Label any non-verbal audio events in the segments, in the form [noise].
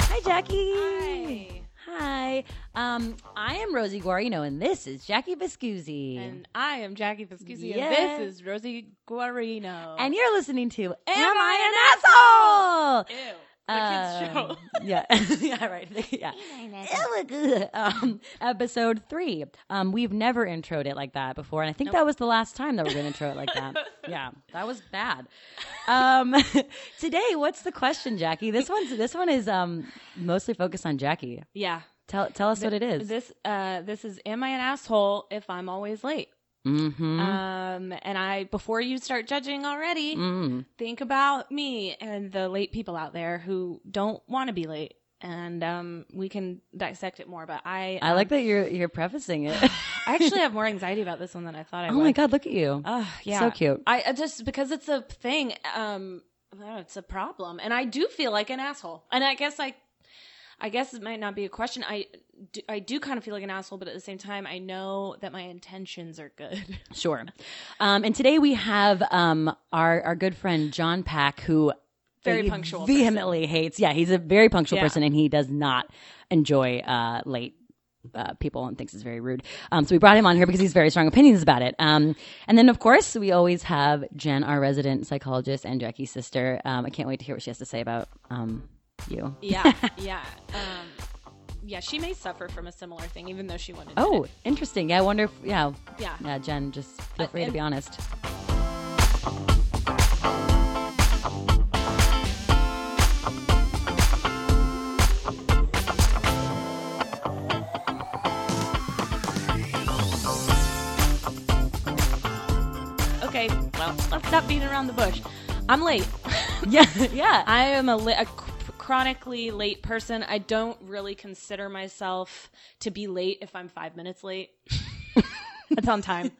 Hi, Jackie. Hi. Hi. Um, I am Rosie Guarino, and this is Jackie Viscuzzi. And I am Jackie Viscuzzi, Yes. and this is Rosie Guarino. And you're listening to Am, I I an Asshole? Ew. The kids' Um, show. [laughs] yeah, [laughs] yeah, right. [laughs] Yeah. um, episode three. Um, we've never introed it like that before, and I think that was the last time that we're going to intro it like that. yeah, that was bad. Um, today, what's the question, Jackie? This one's this one is um mostly focused on Jackie. Yeah. Tell tell us what it is. This uh this is am I an asshole if I'm always late? Mm-hmm. Um and I before you start judging already, mm. think about me and the late people out there who don't want to be late. And um we can dissect it more, but I I um, like that you're you're prefacing it. [laughs] I actually have more anxiety about this one than I thought I oh would. my god, look at you. Uh, yeah. So cute. I, I just because it's a thing, um, it's a problem, and I do feel like an asshole. And I guess I, I guess it might not be a question. I, do, I do kind of feel like an asshole, but at the same time, I know that my intentions are good. [laughs] Sure. Um, and today we have um, our our good friend John Pack, who Very punctual vehemently hates. Yeah, he's a very punctual Yeah. person, and he does not enjoy uh, late. Uh, people and thinks it's very rude. Um, so we brought him on here because he's very strong opinions about it. Um, and then of course we always have Jen, our resident psychologist, and Jackie's sister. Um, I can't wait to hear what she has to say about um, you. Yeah, [laughs] yeah, um, yeah. She may suffer from a similar thing, even though she wouldn't. Oh, interesting. Yeah, I wonder if yeah, yeah. yeah, Jen, just feel Uh, free to and- be honest. Okay, well, let's stop beating around the bush. I'm late. [laughs] Yeah, [laughs] yeah. I am a, li- a chronically late person. I don't really consider myself to be late if I'm five minutes late. [laughs] That's on time.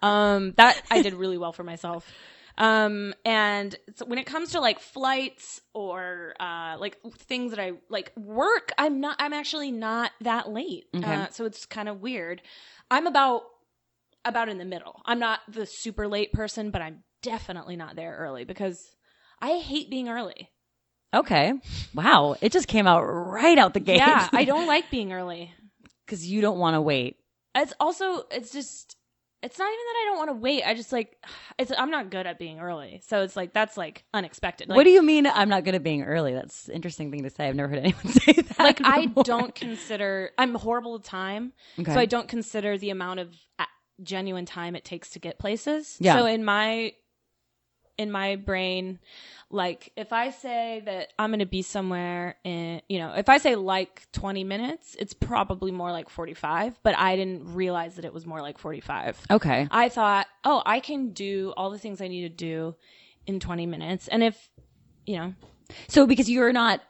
Um, that I did really well for myself. Um, and so when it comes to like flights or uh, like things that I like work, I'm not. I'm actually not that late. Okay. Uh, so it's kind of weird. I'm about about in the middle. I'm not the super late person, but I'm definitely not there early because I hate being early. Okay. Wow. It just came out right out the gate. Yeah, I [laughs] don't like being early. Because you don't want to wait. It's also it's just it's not even that I don't want to wait. I just like [sighs] it's I'm not good at being early. So it's like that's like unexpected. Like, what do you mean I'm not good at being early? That's an interesting thing to say. I've never heard anyone [laughs] say that. like I don't consider I'm horrible with time. Okay. So I don't consider the amount of uh, genuine time it takes to get places. Yeah. So in my in my brain, like if I say that I'm going to be somewhere in, you know, if I say like 20 minutes, it's probably more like 45, but I didn't realize that it was more like 45. Okay. I thought, "Oh, I can do all the things I need to do in 20 minutes." And if, you know, So because you're not.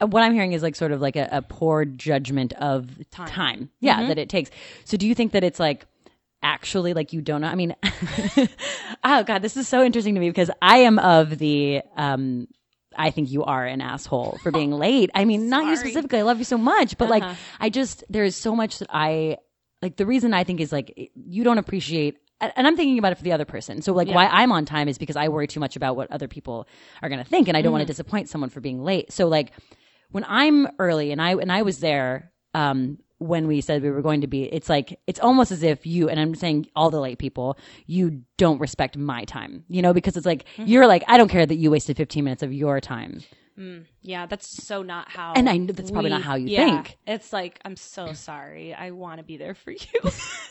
uh, What I'm hearing is like sort of like a, a poor judgment of time. Time. Yeah, Mhm. that it takes. So do you think that it's like actually like you don't know? I mean, [laughs] oh god, this is so interesting to me because I am of the. um I think you are an asshole for being [laughs] late. I mean, not you specifically. I love you so much, but like, Uh-huh. I just there is so much that I like. The reason I think is like you don't appreciate, and I'm thinking about it for the other person. So like, Yeah. why I'm on time is because I worry too much about what other people are going to think, and I don't want Mm-hmm. to disappoint someone for being late. So like, when I'm early and I and I was there um when we said we were going to be it's like it's almost as if you and I'm saying all the late people you don't respect my time you know because it's like Mm-hmm. you're like I don't care that you wasted 15 minutes of your time yeah, that's so not how And I know that's probably not how you yeah, think. It's like, "I'm so [clears throat] sorry. I want to be there for you." [laughs]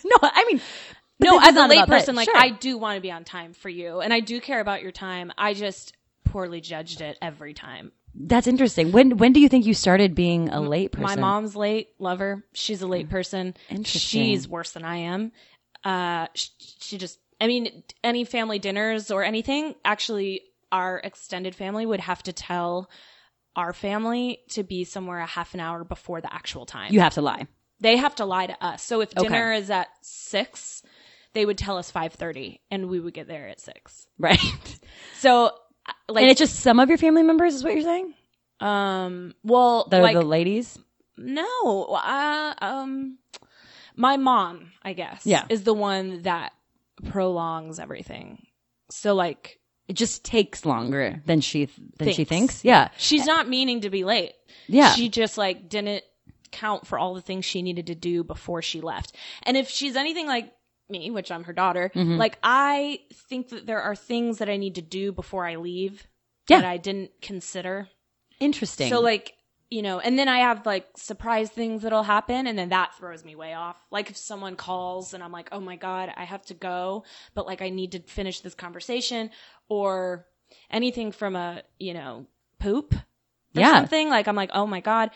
no I mean [laughs] no, as a late about that. person, like Sure. I do want to be on time for you, and I do care about your time. I just poorly judged it every time. That's interesting when when do you think you started being a late person My mom's late. Love her. She's a late person. Interesting. She's worse than I am. Uh, she, she just. I mean, any family dinners or anything. Actually, our extended family would have to tell our family to be somewhere a half an hour before the actual time. you have to lie they have to lie to us. So if Okay. dinner is at six, they would tell us five thirty, and we would get there at six. right [laughs] So, like, and it's just some of your family members is what you're saying um, well, that like, are the ladies no, uh, um, my mom, I guess, Yeah. is the one that prolongs everything. So like It just takes longer than she than she Thinks. thinks. Yeah. she's not meaning to be late. Yeah. She just like didn't count for all the things she needed to do before she left. And if she's anything like me, which I'm her daughter, Mm-hmm. like I think that there are things that I need to do before I leave Yeah. that I didn't consider. Interesting. So like, you know, and then I have like surprise things that'll happen and then that throws me way off. Like if someone calls and I'm like, "Oh my god, I have to go, but like I need to finish this conversation or anything from a, you know, poop or Yeah. something, like I'm like, "Oh my god."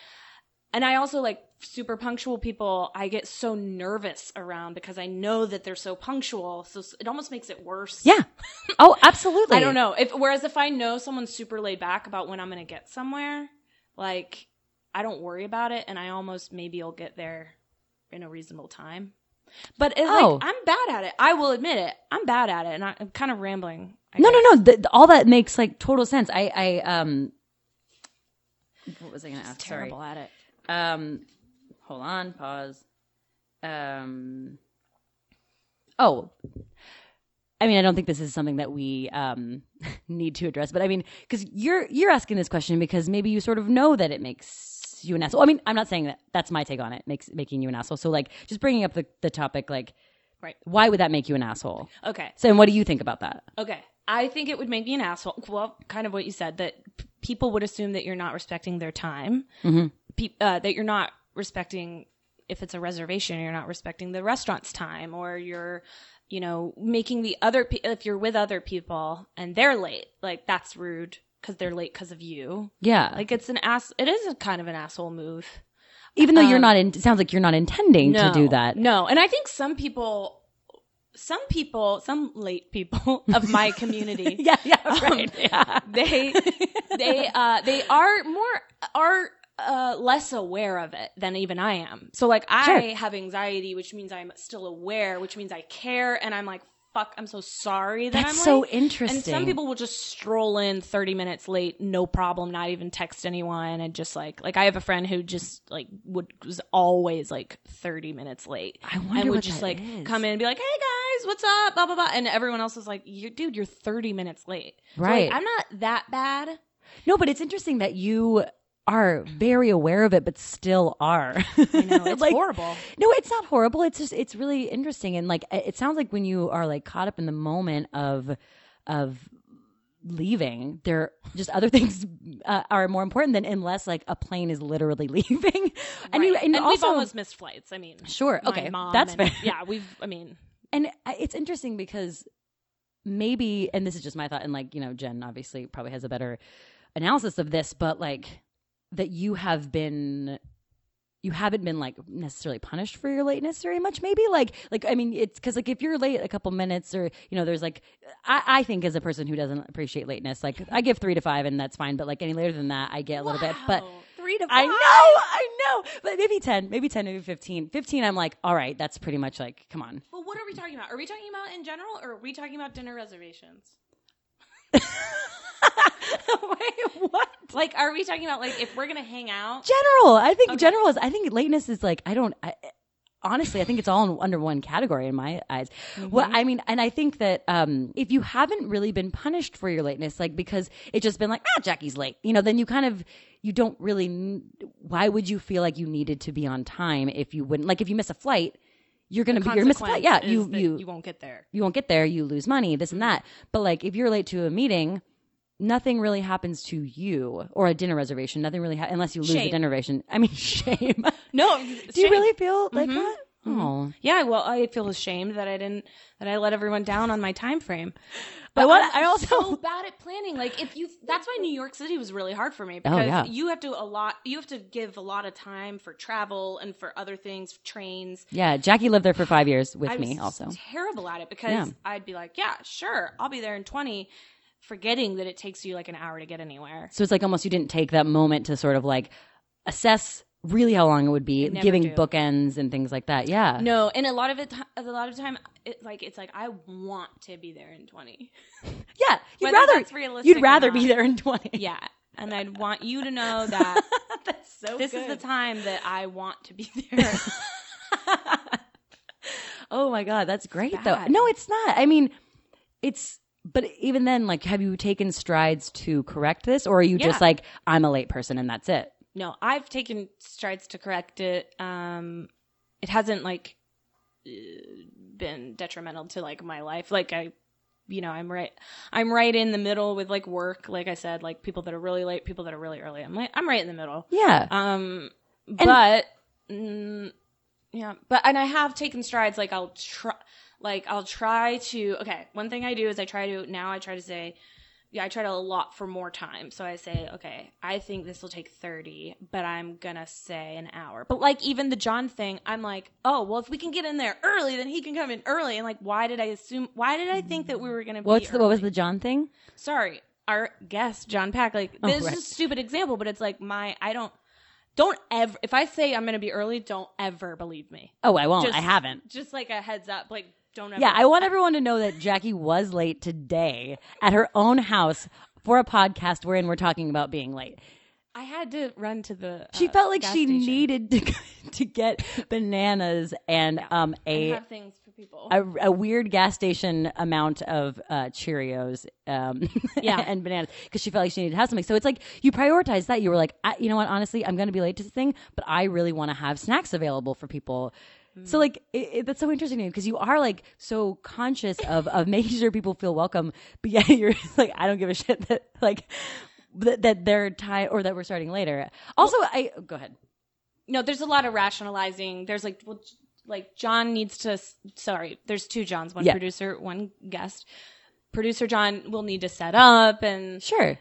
And I also like super punctual people, I get so nervous around because I know that they're so punctual. So it almost makes it worse. yeah. [laughs] Oh, absolutely. I don't know. If whereas if I know someone's super laid back about when I'm going to get somewhere, like I don't worry about it, and I almost maybe I'll get there in a reasonable time. But Oh. like I'm bad at it. I will admit it. I'm bad at it, and I, I'm kind of rambling. I No, no, guess. no. Th- th- all that makes like total sense. I, I, um, what was I going to ask? Sorry. Terrible at it. Um, hold on, pause. Um, oh, I mean, I don't think this is something that we um [laughs] need to address, but I mean, because you're you're asking this question because maybe you sort of know that it makes you an asshole. I mean, I'm not saying that. That's my take on it. Makes making you an asshole. So like, just bringing up the the topic, like, Right. why would that make you an asshole? Okay. So, and what do you think about that? Okay. I think it would make me an asshole. Well, kind of what you said that p- people would assume that you're not respecting their time. Mm-hmm. Pe- uh, that you're not respecting if it's a reservation, you're not respecting the restaurant's time, or you're, you know, making the other pe- if you're with other people and they're late, like that's rude because they're late because of you. Yeah, Like it's an ass. It is a kind of an asshole move. even though you're um, not in, it sounds like you're not intending to do that. No, and I think some people, some people, some late people [laughs] of my community, [laughs] Yeah, yeah, Um, right. yeah. they they uh they are more are uh less aware of it than even I am. So like I Sure. have anxiety, which means I'm still aware, which means I care and I'm like fuck, I'm so sorry that That's I'm so late. interesting. And some people will just stroll in 30 minutes late, no problem, not even text anyone and just like like I have a friend who just like would was always like 30 minutes late. I wonder and would just like is. come in and be like, "Hey guys, what's up?" blah blah blah and everyone else is like, you dude, you're 30 minutes late." So, like, Right. I'm not that bad. No, but it's interesting that you are very aware of it, but still are. I know it's [laughs] Like, horrible. No, it's not horrible. It's just it's really interesting, and like it sounds like when you are like caught up in the moment of of leaving, there just other [laughs] things uh, are more important than unless like a plane is literally [laughs] leaving. And you Right. and, we've almost missed flights. I mean, sure, okay, mom that's and- fair. Yeah, we've. I mean, And it's interesting because maybe, and this is just my thought, and like, you know, Jen obviously probably has a better analysis of this, but like that you have been you haven't been like necessarily punished for your lateness very much maybe like like i mean it's because like if you're late a couple minutes or you know there's like I, I think as a person who doesn't appreciate lateness like i give three to five and that's fine but like any later than that i get a little bit but three to five. I know, I know, but maybe ten, maybe ten, maybe fifteen. Fifteen, I'm like, all right, that's pretty much like, come on. Well, what are we talking about? Are we talking about in general, or are we talking about dinner reservations? [laughs] Wait, what? Like, are we talking about like if we're gonna hang out? General. I think Okay. general is. I think lateness is like. I don't. I, honestly, I think it's all in, under one category in my eyes. Well, I mean, and I think that um, if you haven't really been punished for your lateness, like because it's just been like, ah, Jackie's late, you know, then you kind of you don't really. Why would you feel like you needed to be on time if you wouldn't? Like if you miss a flight, you're gonna be you're gonna miss a flight. Yeah, you you you won't get there. you won't get there, you lose money, this and that. But like if you're late to a meeting, nothing really happens to you or a dinner reservation. Nothing really ha- unless you lose the Shame. dinner reservation. I mean, [laughs] shame. No, Do you really feel like mm-hmm. that? Hmm. Oh, Yeah, well, I feel ashamed that I didn't that I let everyone down on my time frame. But I want- I also- so bad at planning. Like if you, that's why New York City was really hard for me oh, because Oh, yeah. you have to a lot. You have to give a lot of time for travel and for other things, trains. yeah. Jackie lived there for five years with I me, was also. terrible at it because Yeah. I'd be like, yeah, sure, I'll be there in twenty, forgetting that it takes you like an hour to get anywhere. So it's like almost you didn't take that moment to sort of like assess really how long it would be, never giving do. bookends and things like that. Yeah. No, and a lot of it, a lot of time, it, like it's like I want to be there in twenty. [laughs] Yeah. You'd Whether rather you'd rather be there in twenty. Yeah, and I'd want you to know [laughs] that That's so this is the time that I want to be [laughs] there. oh my god, that's great though. No, it's not. I mean, it's but even then, like, have you taken strides to correct this, or are you just like, I'm a late person and that's it? No, I've taken strides to correct it. Um, it hasn't like uh, been detrimental to like my life. Like I, you know, I'm right. I'm right in the middle with like work. Like I said, like people that are really late, people that are really early. I'm like I'm right in the middle. Yeah. Um, but mm, yeah, but and I have taken strides. Like I'll try, like I'll try to. Okay, one thing I do is I try to now. I try to say, yeah, I try to allot for more time. So I say, okay, I think this will take thirty, but I'm gonna say an hour. But like even the John thing, I'm like, oh well, if we can get in there early, then he can come in early. And like, why did I assume? Why did I think that we were gonna? What's be the, what was the John thing? sorry, our guest John Pack. Like Oh, this right. is a stupid example, but it's like my I don't don't ever if I say I'm gonna be early, don't ever believe me. Oh, I won't. Just- I haven't. Just like a heads up, like don't ever. Yeah, I want [laughs] everyone to know that Jackie was late today at her own house for a podcast wherein we're talking about being late. I had to run to the. She uh, felt like she station needed to [laughs] to get bananas and um a things for people. a, a weird gas station amount of uh, Cheerios, um, [laughs] Yeah. and bananas because she felt like she needed to have something. So it's like you prioritize that. You were like, you know what? Honestly, I'm going to be late to this thing, but I really want to have snacks available for people. So like it, it, that's so interesting to me because you are like so conscious of of [laughs] making sure people feel welcome, but yeah, [laughs] you're like I don't give a shit that like that, that they're tied or that we're starting later. Also, I go ahead. no, there's a lot of rationalizing. There's like, well, like John needs to. Sorry, there's two Johns, one Yeah. producer, one guest. Producer John will need to set up and Sure.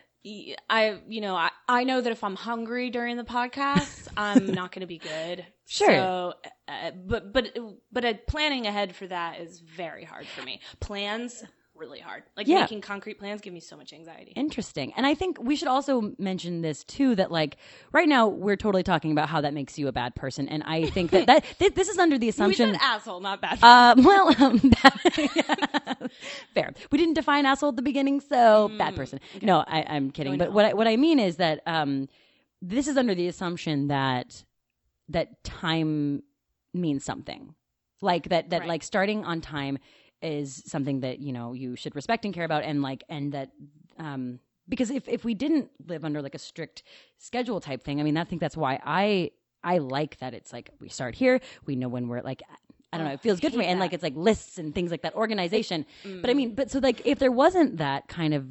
I, you know, I, I know that if I'm hungry during the podcast, I'm not going to be good. Sure. So, uh, but but but uh, planning ahead for that is very hard for me. Plans really hard. Like Yeah. making concrete plans give me so much anxiety. Interesting. And I think we should also mention this too that like right now we're totally talking about how that makes you a bad person and I think that that [laughs] th- this is under the we assumption said asshole, not bad. uh, well, um, [laughs] [laughs] fair. We didn't define asshole at the beginning, so bad person. No, I, I'm kidding. Mm, Oh, but what I, what I mean is that um, this is under the assumption that that time means something, like that that Right. like starting on time is something that you know you should respect and care about, and like and that. Um, because if, if we didn't live under like a strict schedule type thing, I mean, I think that's why I I like that it's like we start here, we know when we're like I don't know, it feels good for me, hate and like it's like lists and things like that, organization. But I mean, but so like if there wasn't that kind of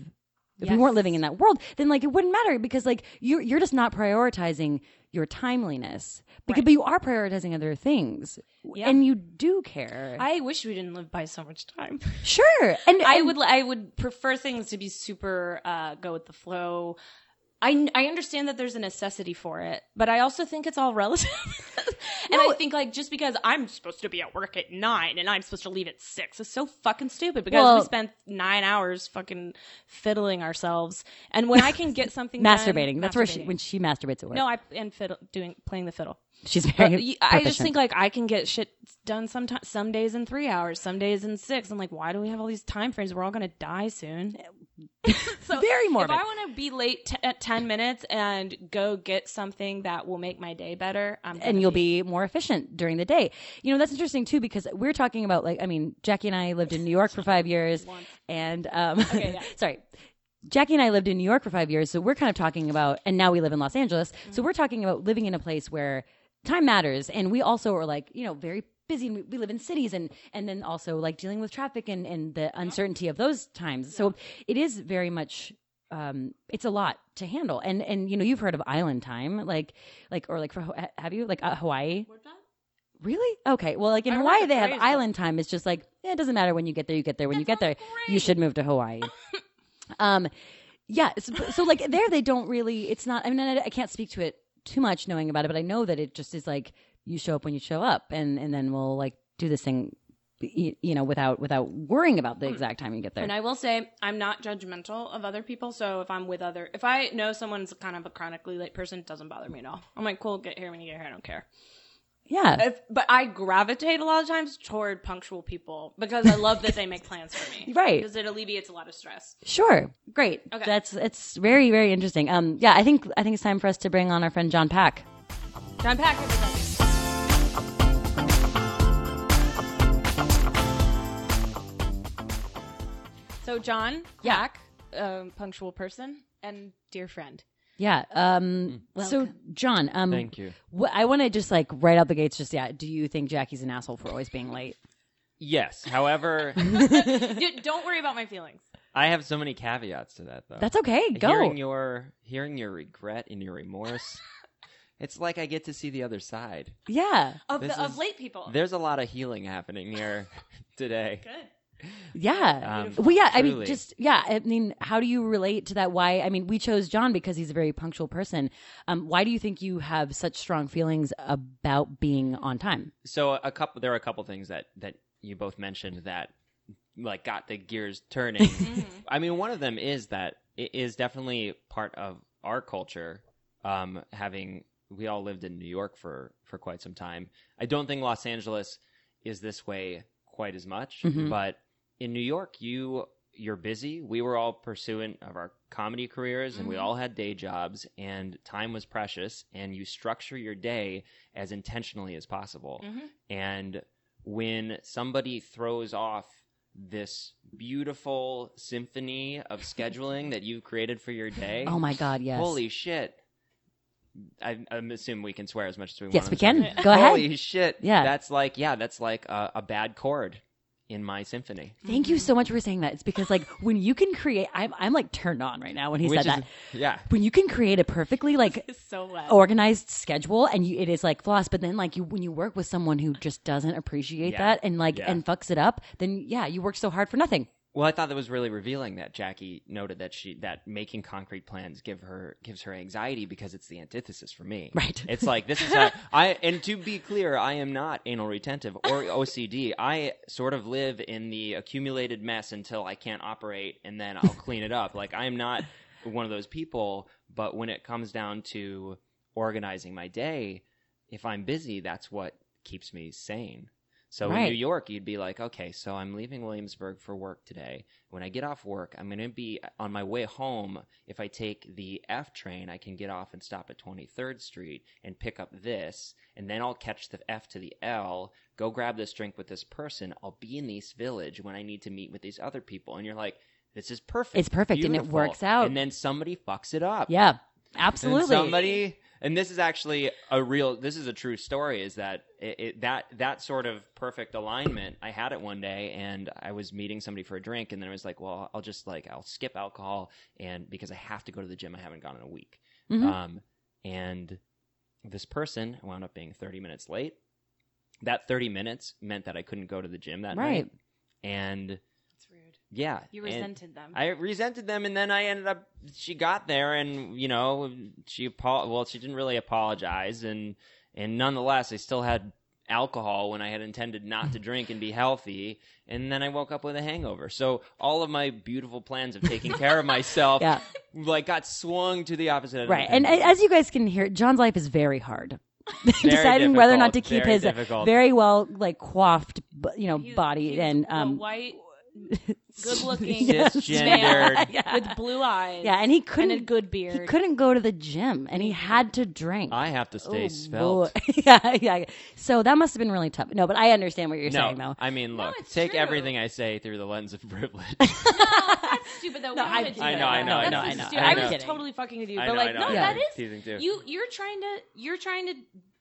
if we weren't living in that world, then like it wouldn't matter because like you're you're just not prioritizing your timeliness because Right. but you are prioritizing other things Yeah. and you do care. I wish we didn't live by so much time. sure, and I and- would I would prefer things to be super uh, go with the flow. I, I understand that there's a necessity for it, but I also think it's all relative. [laughs] and I think like just because I'm supposed to be at work at nine and I'm supposed to leave at six is so fucking stupid because Well- we spent nine hours fucking fiddling ourselves. And when I can get [laughs] something done- masturbating. That's where she when she masturbates at work. no, I and fiddle doing playing the fiddle. she's very. I just think like I can get shit done sometimes some days in three hours, some days in six. I'm like, why do we have all these time frames? We're all gonna die soon. [laughs] so Very morbid. If I want to be late t- at ten minutes and go get something that will make my day better, I'm and you'll be more efficient during the day. You know, that's interesting too because we're talking about like I mean, Jackie and I lived in New York for 5 years [laughs] and um yeah. [laughs] sorry. Jackie and I lived in New York for 5 years, so we're kind of talking about and now we live in Los Angeles. So we're talking about living in a place where time matters and we also are like, you know, very busy and we, we live in cities and and then also like dealing with traffic and and the uncertainty of those times. So it is very much um it's a lot to handle. And and you know you've heard of island time like like or like for have you? Like uh, hawaii? Really? Okay. Well like in I hawaii the they have island time. It's just like eh, it doesn't matter when you get there you get there. When you get there you should move to hawaii. [laughs] Um yeah so, so like there they don't really it's not i mean I, I can't speak to it too much knowing about it but i know that it just is like you show up when you show up and and then we'll like do this thing you, you know without without worrying about the exact time you get there And I will say, I'm not judgmental of other people. So if I'm with other, if I know someone's kind of a chronically late person, it doesn't bother me at all. I'm like, cool, get here when you get here. I don't care. yeah If, but I gravitate a lot of times toward punctual people because I love that they make plans for me. [laughs] Right. Because it alleviates a lot of stress. Sure. Great. Okay. That's it's very very interesting. Um yeah, I think I think it's time for us to bring on our friend John Pack. John Pack, So John, Yeah. Jack, um, punctual person, and dear friend. Yeah. Um. So, John. Um. Thank you. wh- I want to just like right out the gates. Just yeah. Do you think Jackie's an asshole for always being late? Yes. However, [laughs] [laughs] Dude, don't worry about my feelings. I have so many caveats to that, though. That's okay. Go. Hearing your hearing your regret and your remorse, [laughs] it's like I get to see the other side. yeah. Of This the, of late people. There's a lot of healing happening here today. Good. Yeah. Um, well, yeah. I mean, just yeah. I mean, how do you relate to that? Why? I mean, we chose John because he's a very punctual person. Um. Why do you think you have such strong feelings about being on time? So a couple, there are a couple things that that you both mentioned that like got the gears turning. [laughs] I mean, one of them is that it is definitely part of our culture. Um, having we all lived in New York for for quite some time. I don't think Los Angeles is this way quite as much, Mhm. but in New York, you you're busy. We were all pursuant of our comedy careers, and we Mhm. all had day jobs, and time was precious. And you structure your day as intentionally as possible. Mhm. And when somebody throws off this beautiful symphony of scheduling that you've created for your day, [laughs] Oh my God. Yes. holy shit! I, I'm assuming we can swear as much as we want. Yes, we can. Go ahead. Holy shit! Yeah. that's like yeah, that's like a, a bad chord in my symphony. Thank you so much for saying that. It's because like when you can create, I'm I'm like turned on right now when he Which said is- that. Yeah, When you can create a perfectly [laughs] like so organized schedule and you, it is like floss but then like you when you work with someone who just doesn't appreciate Yeah. that and like Yeah. and fucks it up then yeah you work so hard for nothing Well, I thought that was really revealing that Jackie noted that she that making concrete plans give her gives her anxiety because it's the antithesis for me. Right. It's like this is how I and to be clear, I am not anal retentive or OCD. I sort of live in the accumulated mess until I can't operate and then I'll clean it up. Like I am not one of those people, but when it comes down to organizing my day, if I'm busy, that's what keeps me sane. So in New York, you'd be like, okay, so I'm leaving Williamsburg for work today. When I get off work, I'm going to be on my way home. If I take the F train, I can get off and stop at 23rd Street and pick up this, and then I'll catch the F to the L, go grab this drink with this person. I'll be in East Village when I need to meet with these other people. And you're like, this is perfect. It's perfect, and it works out. And then somebody fucks it up. yeah And absolutely somebody, and this is actually a real, this is a true story. Is that it, it, that that sort of perfect alignment? I had it one day, and I was meeting somebody for a drink, and then I was like, well, I'll just like I'll skip alcohol, and because I have to go to the gym, I haven't gone in a week. Mhm. Um, and this person wound up being 30 minutes late. That 30 minutes meant that I couldn't go to the gym that Right. night, and. Yeah, You resented them. I resented them, and then I ended up. She got there, and you know, she apo- well, she didn't really apologize, and and nonetheless, I still had alcohol when I had intended not to drink and be healthy, and then I woke up with a hangover. So all of my beautiful plans of taking [laughs] care of myself, Yeah. like got swung to the opposite. end of right the and as you guys can hear john's life is very hard [laughs] deciding whether or not to keep very his difficult. very well like coiffed you know He's- body and um white, good-looking [laughs] Cisgendered. man [laughs] Yeah. with blue eyes. yeah and he couldn't a good he beard. couldn't go to the gym and he mm-hmm. had to drink I have to stay Oh, svelte. [laughs] yeah, yeah. So that must have been really tough. No, but I understand what you're No, saying, though. I mean, look, it's take true. everything I say through the lens of privilege. no, that's stupid though. No, We I'm don't do kidding. I that. know, I know, I That's know, I know. stupid. I I was kidding. totally fucking with you, but know, like, no, I know. that I'm is teasing too. you. You're trying to. You're trying to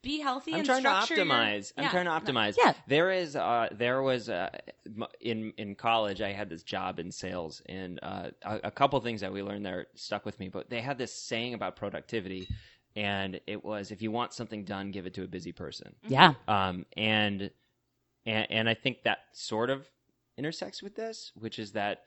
be healthy. I'm and trying to structure your- optimize. I'm trying to optimize. Yeah. There is, uh, there was, uh, in in college, I had this job in sales, and uh, a, a couple things that we learned there stuck with me. But they had this saying about productivity, and it was, if you want something done, give it to a busy person. Yeah. Um, and and and I think that sort of intersects with this, which is that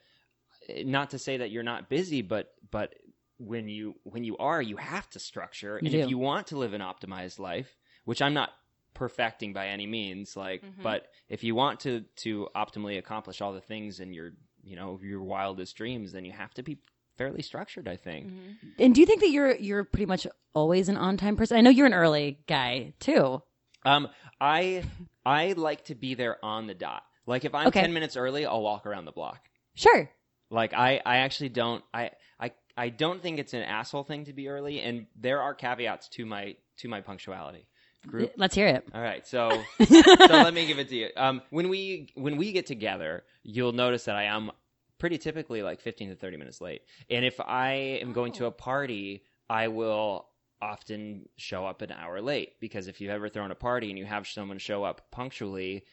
eh, not to say that you're not busy, but but when you when you are, you have to structure. You and if you want to live an optimized life, which I'm not perfecting by any means, like, Mhm. but if you want to to optimally accomplish all the things in your you know your wildest dreams, then you have to be fairly structured. I think. Mhm. And do you think that you're you're pretty much always an on time person? I know you're an early guy too. Um, I I like to be there on the dot. Like if I'm Okay. ten minutes early, I'll walk around the block. Sure. Like I, I actually don't I, I I don't think it's an asshole thing to be early and there are caveats to my to my punctuality. Group Let's hear it. all right, so [laughs] so let me give it to you. Um, when we when we get together, you'll notice that I am pretty typically like 15 to 30 minutes late. And if I am going to a party, I will often show up an hour late because if you've ever thrown a party and you have someone show up punctually,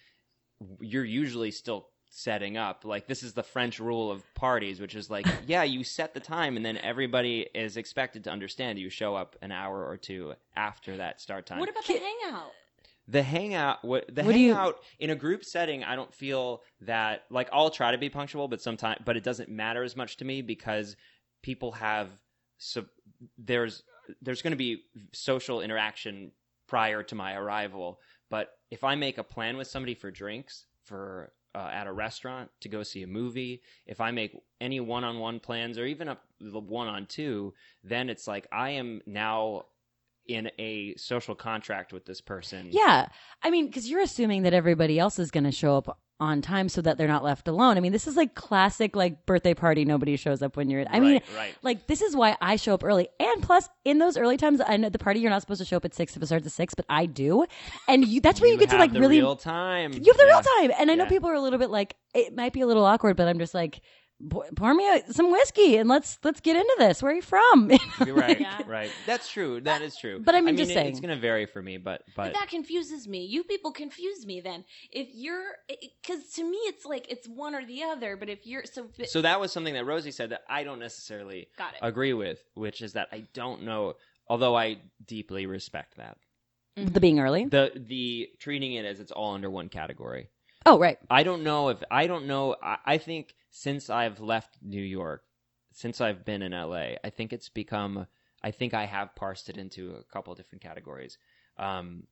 you're usually still setting up. Like this is the French rule of parties, which is like, [laughs] yeah, you set the time and then everybody is expected to understand you show up an hour or two after that start time. What about the hangout? the hangout what the What do you- hangout in a group setting i don't feel that like i'll try to be punctual but sometimes but it doesn't matter as much to me because people have so there's there's going to be social interaction prior to my arrival but if i make a plan with somebody for drinks for uh, at a restaurant to go see a movie if i make any one-on-one plans or even a the one-on-two then it's like i am now in a social contract with this person Yeah. I mean, because you're assuming that everybody else is going to show up on time so that they're not left alone. I mean, this is like classic, like birthday party. Nobody shows up when you're. I mean, Right, right. like this is why I show up early. And plus, in those early times, I know the party you're not supposed to show up at six if it starts at six, but I do, and you. That's where you, get to like the really. real time. you have the Yeah. real time, and I know Yeah. people are a little bit like it might be a little awkward, but I'm just like. "Pour- Pour me a- some whiskey and let's let's get into this. Where are you from? [laughs] You're right, Yeah. right. That's true. That is true. But I mean, just it- saying. it's going to vary for me. But But but that confuses me. You people confuse me then. If you're, because to me it's like it's one or the other. But if you're so, so that was something that Rosie said that I don't necessarily got it. agree with, which is that I don't know. Although I deeply respect that mm-hmm. the being early. the the treating it as it's all under one category. Oh, right. I don't know if I don't know. I, I think since I've left New York, since I've been in LA, I think it's become. I think I have parsed it into a couple of different categories. Um,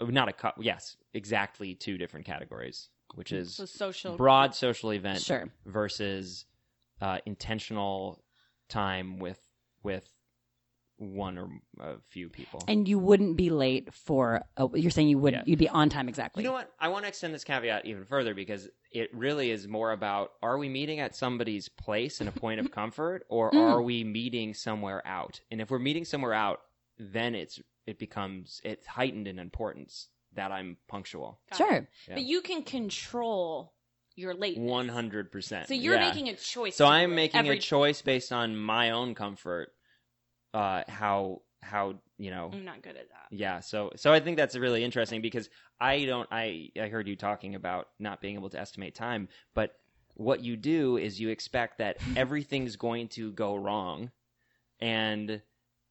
not a couple. Yes, exactly two different categories, which is so social. broad social event Sure. versus uh, intentional time with with one or a few people. And you wouldn't be late for. Oh, you're saying you would. Yeah. You'd be on time exactly. You know what? I want to extend this caveat even further because it really is more about are we meeting at somebody's place in a point of [laughs] comfort or Mm. are we meeting somewhere out? And if we're meeting somewhere out, then it's it becomes it's heightened in importance that I'm punctual. Got. Sure. Yeah. But you can control your lateness. 100%. So you're Yeah. making a choice. So I'm making every- a choice based on my own comfort uh how how, you know, I'm not good at that. Yeah, so so I think that's really interesting because I don't I I heard you talking about not being able to estimate time, but what you do is you expect that [laughs] everything's going to go wrong and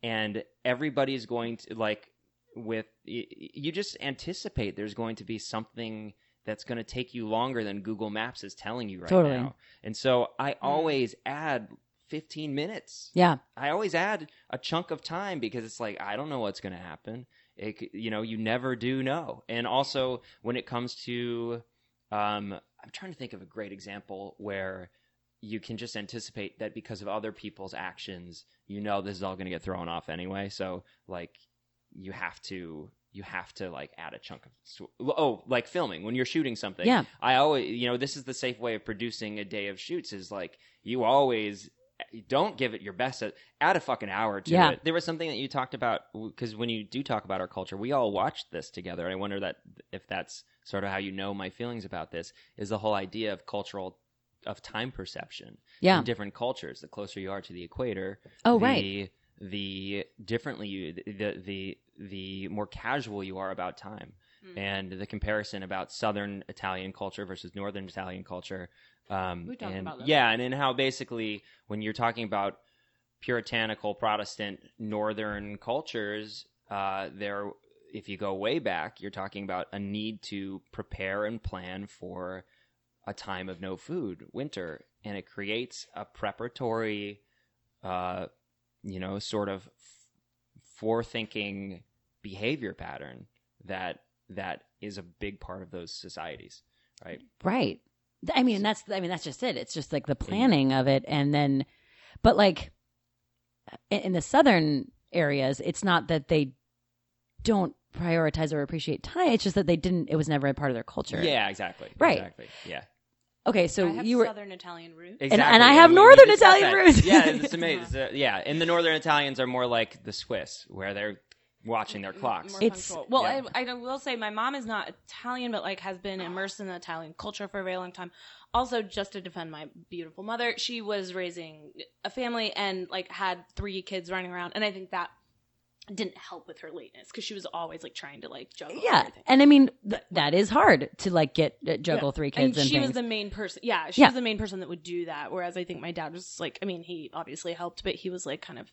and everybody's going to like with y- y- you just anticipate there's going to be something that's going to take you longer than Google Maps is telling you right Totally. now. And so I always add 15 minutes Yeah. I always add a chunk of time because it's like I don't know what's going to happen. It, you know, you never do know. And also when it comes to, um, I'm trying to think of a great example where you can just anticipate that because of other people's actions, you know this is all going to get thrown off anyway. So like you have to you have to like add a chunk of oh like filming when you're shooting something Yeah. i always you know this is the safe way of producing a day of shoots is like you always don't give it your best at, add a fucking hour to Yeah. it there was something that you talked about because when you do talk about our culture we all watched this together i wonder that if that's sort of how you know my feelings about this is the whole idea of cultural of time perception Yeah. in different cultures the closer you are to the equator Oh, the, right. the differently you the the the more casual you are about time Mm. and the comparison about southern italian culture versus northern italian culture um We talked and about that. yeah and then how basically when you're talking about puritanical protestant northern cultures uh there if you go way back you're talking about a need to prepare and plan for a time of no food winter and it creates a preparatory uh you know sort of forethinking behavior pattern that that is a big part of those societies right Right. I mean, that's I mean that's just it. It's just like the planning of it, and then, but like in, in the southern areas, it's not that they don't prioritize or appreciate time. It's just that they didn't. It was never a part of their culture. yeah exactly Right. exactly yeah Okay, so I have you were. Southern Italian roots. exactly and I have we- we Northern discussed Italian roots. yeah it's [laughs] amazing So, uh, yeah and the northern italians are more like the swiss where they're watching their clocks. More It's- punctual. well. yeah. I, I will say my mom is not Italian, but like has been immersed in the Italian culture for a very long time. Also, just to defend my beautiful mother, she was raising a family and like had three kids running around, and I think that didn't help with her lateness because she was always like trying to like juggle. Yeah, everything. and I mean th- that is hard to like get uh, juggle Yeah. three kids and, she things. was the main person. Yeah, she Yeah. was the main person that would do that. Whereas I think my dad was like, I mean, he obviously helped, but he was like kind of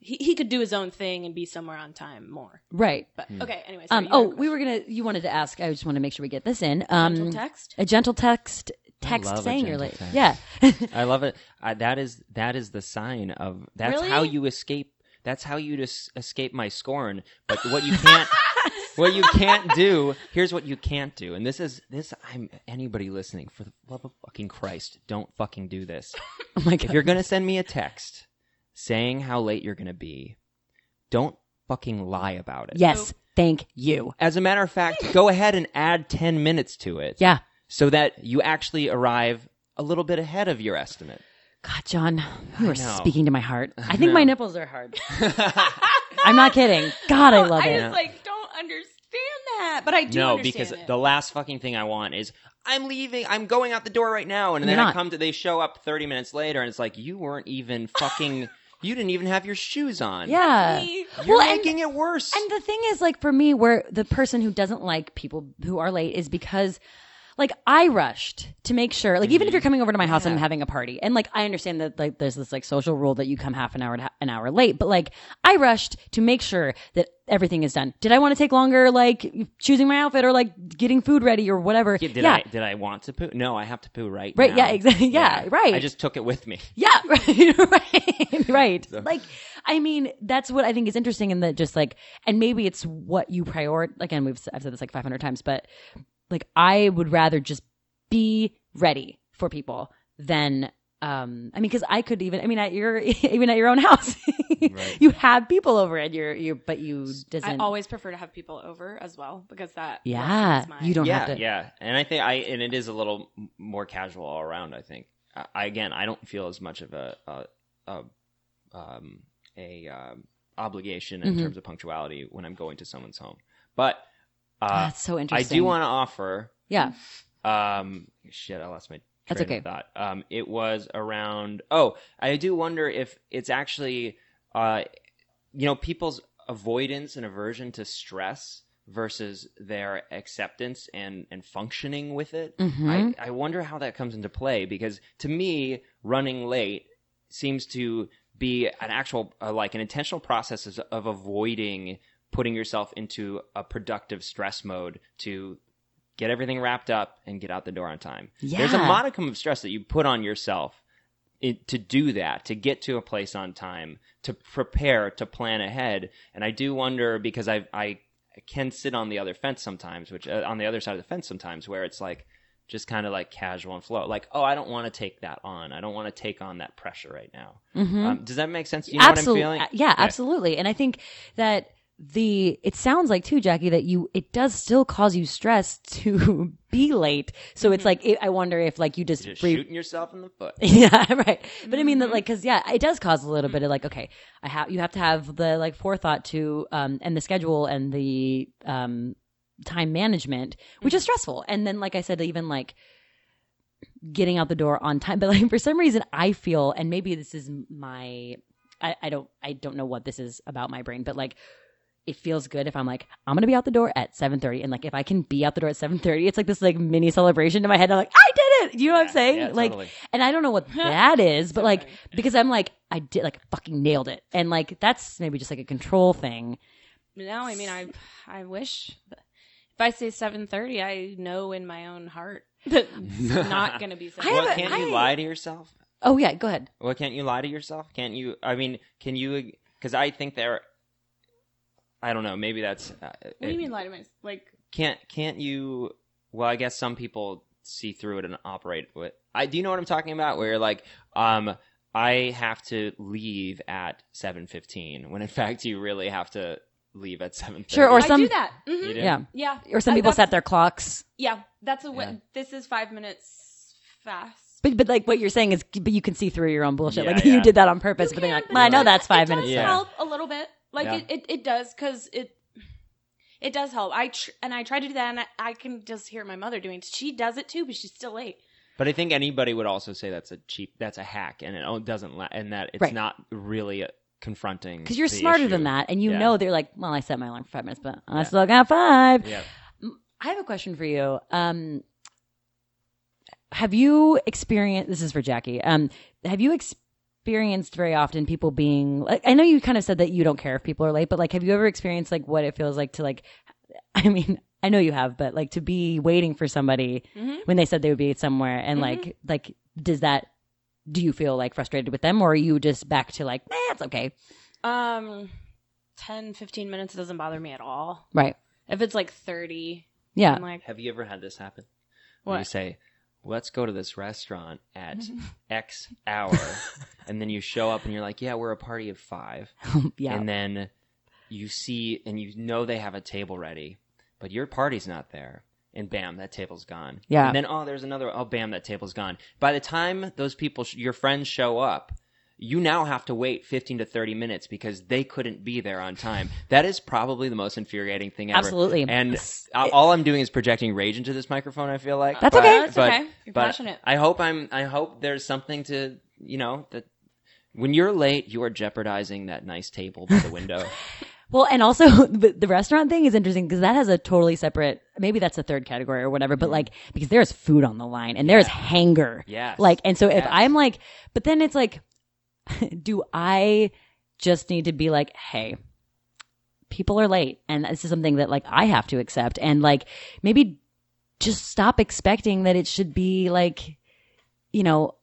he, he could do his own thing and be somewhere on time more. right. But Hmm. okay, anyway. Um, oh, we were gonna. You wanted to ask. I just want to make sure we get this in. Um, Gentle text? A gentle text. Text love a saying you're gentle late. text. Yeah. [laughs] I love it. Uh, that is that is the sign of that's Really? how you escape. That's how you just escape my scorn. But what you can't, [laughs] what you can't do. Here's what you can't do. And this is this. I'm anybody listening. For the love of fucking Christ, don't fucking do this. [laughs] oh my If you're gonna send me a text saying how late you're gonna be, don't fucking lie about it. Yes. Thank you. As a matter of fact, go ahead and add ten minutes to it. Yeah. So that you actually arrive a little bit ahead of your estimate. God, John, you I are know. speaking to my heart. I think know. my nipples are hard. [laughs] I'm not kidding. God, I love I it. just like don't understand that, but I do. no, understand because it. the last fucking thing I want is I'm leaving. I'm going out the door right now, and You're then I not. come to. They show up 30 minutes later, and it's like you weren't even fucking. You didn't even have your shoes on. Yeah. You're Well, and- making it worse. And the thing is, like, for me, where the person who doesn't like people who are late is because, like, I rushed to make sure, like, even if mm-hmm. you're coming over to my house and I'm having a party, and like, I understand that, like, there's this, like, social rule that you come half an hour, to ha- an hour late, but like, I rushed to make sure that everything is done. Did I want to take longer, like, choosing my outfit or like getting food ready or whatever? Yeah, did yeah. I did I want to poo? No, I have to poo right. Right, now. [laughs] yeah, exactly, yeah, right. I just took it with me. Yeah, [laughs] right, right, right. Like, I mean, that's what I think is interesting in that just like, and maybe it's what you prioritize. Again, we've I've said this like 500 times, but like, I would rather just be ready for people than. Um, I mean, because I could even, I mean, at your, [laughs] even at your own house, Right. you have people over and you're, you, but you I doesn't. I always prefer to have people over as well because that yeah, my- you don't yeah, have to. yeah, and I think I and it is a little more casual all around. I think. I, I again, I don't feel as much of a a a, um, a um, obligation in Mhm. terms of punctuality when I'm going to someone's home, but uh, That's so interesting. I do want to offer. Yeah. Um, shit, I lost my. That's okay. of thought. Um, it was around. Oh, I do wonder if it's actually, uh, you know, people's avoidance and aversion to stress versus their acceptance and and functioning with it. Mhm. I I wonder how that comes into play because to me, running late seems to be an actual uh, like an intentional process of, of avoiding putting yourself into a productive stress mode to get everything wrapped up and get out the door on time. There's a modicum of stress that you put on yourself it, to do that, to get to a place on time, to prepare, to plan ahead. And I do wonder because I I can sit on the other fence sometimes, which uh, on the other side of the fence sometimes, where it's like just kind of like casual and flow. Like, oh, I don't want to take that on. I don't want to take on that pressure right now. Mhm. Um, does that make sense? You know absolutely. what I'm feeling? Yeah, absolutely. And I think that the it sounds like too, Jackie, that you it does still cause you stress to [laughs] be late. So it's like it, I wonder if like you just, Just re- shooting yourself in the foot. [laughs] yeah, right. But I mean that like because yeah, it does cause a little bit of like okay, I have you have to have the like forethought to um and the schedule and the um time management, which is stressful. And then like I said, even like getting out the door on time. But like [laughs] for some reason, I feel, and maybe this is my, I, I don't, I don't know what this is about my brain, but like it feels good if I'm like I'm gonna be out the door at 7:30, and like if I can be out the door at 7:30, it's like this like mini celebration in my head. I'm like I did it. You know what I'm saying? Yeah, like, totally. and I don't know what [laughs] that is, but like because I'm like I did like fucking nailed it, and like that's maybe just like a control thing. No, I mean I I wish if I say seven thirty, I know in my own heart [laughs] that it's not going to be [laughs] seven. Well, can't you I- lie to yourself? Oh yeah, go ahead. Well, can't you lie to yourself? Can't you? I mean, can you? Because I think there. I don't know. Maybe that's. Uh, What do you mean lie to myself? Like Can't can't you? Well, I guess some people see through it and operate with. I do you know what I'm talking about? Where you're like, um, I have to leave at seven fifteen, when in fact you really have to leave at seven. Sure, or I some- do that. Mhm. You do? Yeah, Yeah, or some Uh, people set their clocks. Yeah, that's a. Yeah. This is five minutes fast. But, but like what you're saying is, but you can see through your own bullshit. Yeah, like yeah. [laughs] you did that on purpose. but then you're like, can, well, I know it that's five it minutes. does Yeah. help a little bit. Like Yeah. it, it, it does because it it does help. I tr- and I try to do that, and I, I can just hear my mother doing. it. She does it too, but she's still late. But I think anybody would also say that's a cheap, that's a hack, and it doesn't, la- and that it's Right. not really confronting. Because you're smarter issue. than that, and you Yeah. know they're like, well, I set my alarm for five minutes, but I Yeah. still got five. Yeah. I have a question for you. Um, have you experienced? This is for Jackie. Um, have you experienced very often people being? Like, I know you kind of said that you don't care if people are late, but like, have you ever experienced like what it feels like to like? [laughs] I mean, I know you have, but like to be waiting for somebody Mhm. when they said they would be somewhere, and like, like, does that? Do you feel like frustrated with them, or are you just back to like, nah, it's okay, Um, 10, 15 minutes doesn't bother me at all. right? If it's like thirty, Yeah, I'm like, Have you ever had this happen? Where you what? say, "Let's go to this restaurant at [laughs] X hour," and then you show up and you're like, "Yeah, we're a party of five. [laughs] yeah, and then you see and you know they have a table ready, but your party's not there. And bam, that table's gone. Yeah. And then oh, there's another. Oh, bam, that table's gone. By the time those people, sh- your friends, show up, you now have to wait 15 to 30 minutes because they couldn't be there on time. That is probably the most infuriating thing ever. Absolutely. And It's- all I'm doing is projecting rage into this microphone. I feel like That's But- okay. That's but- okay. You're but passionate. I hope I'm. I hope there's something to you know that when you're late, you are jeopardizing that nice table by the window. [laughs] Well, and also the, the restaurant thing is interesting because that has a totally separate. Maybe that's a third category or whatever. But mm-hmm. like because there's food on the line and there's hanger. Yeah. Like, and so if I'm like, but then it's like, [laughs] do I just need to be like, hey, people are late, and this is something that like I have to accept, and like maybe just stop expecting that it should be like, you know.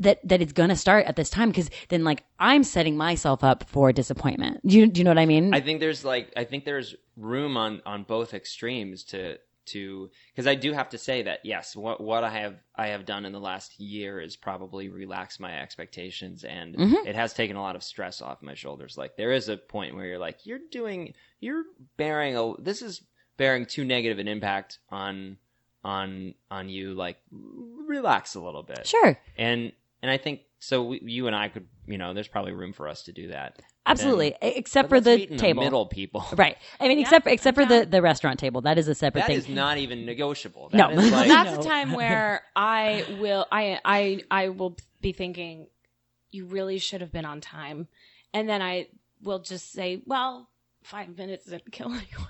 That that it's gonna start at this time because then like I'm setting myself up for disappointment. Do you do you know what I mean? I think there's like I think there's room on on both extremes to to because I do have to say that yes, what what I have I have done in the last year is probably relax my expectations and Mhm. it has taken a lot of stress off my shoulders. Like there is a point where you're like you're doing you're bearing a this is bearing too negative an impact on on on you like relax a little bit. sure, And and I think so we, you and I could you know there's probably room for us to do that. Absolutely. E, Except for let's the table, middle people. [laughs] right? I mean, Yeah, except except for I'm the down. the restaurant table. That is a separate That thing. is not even negotiable. No. That is Well, [laughs] like, that's No. the time [laughs] where I will I I I will be thinking you really should have been on time. And then I will just say, well, 5 minutes didn't kill anyone.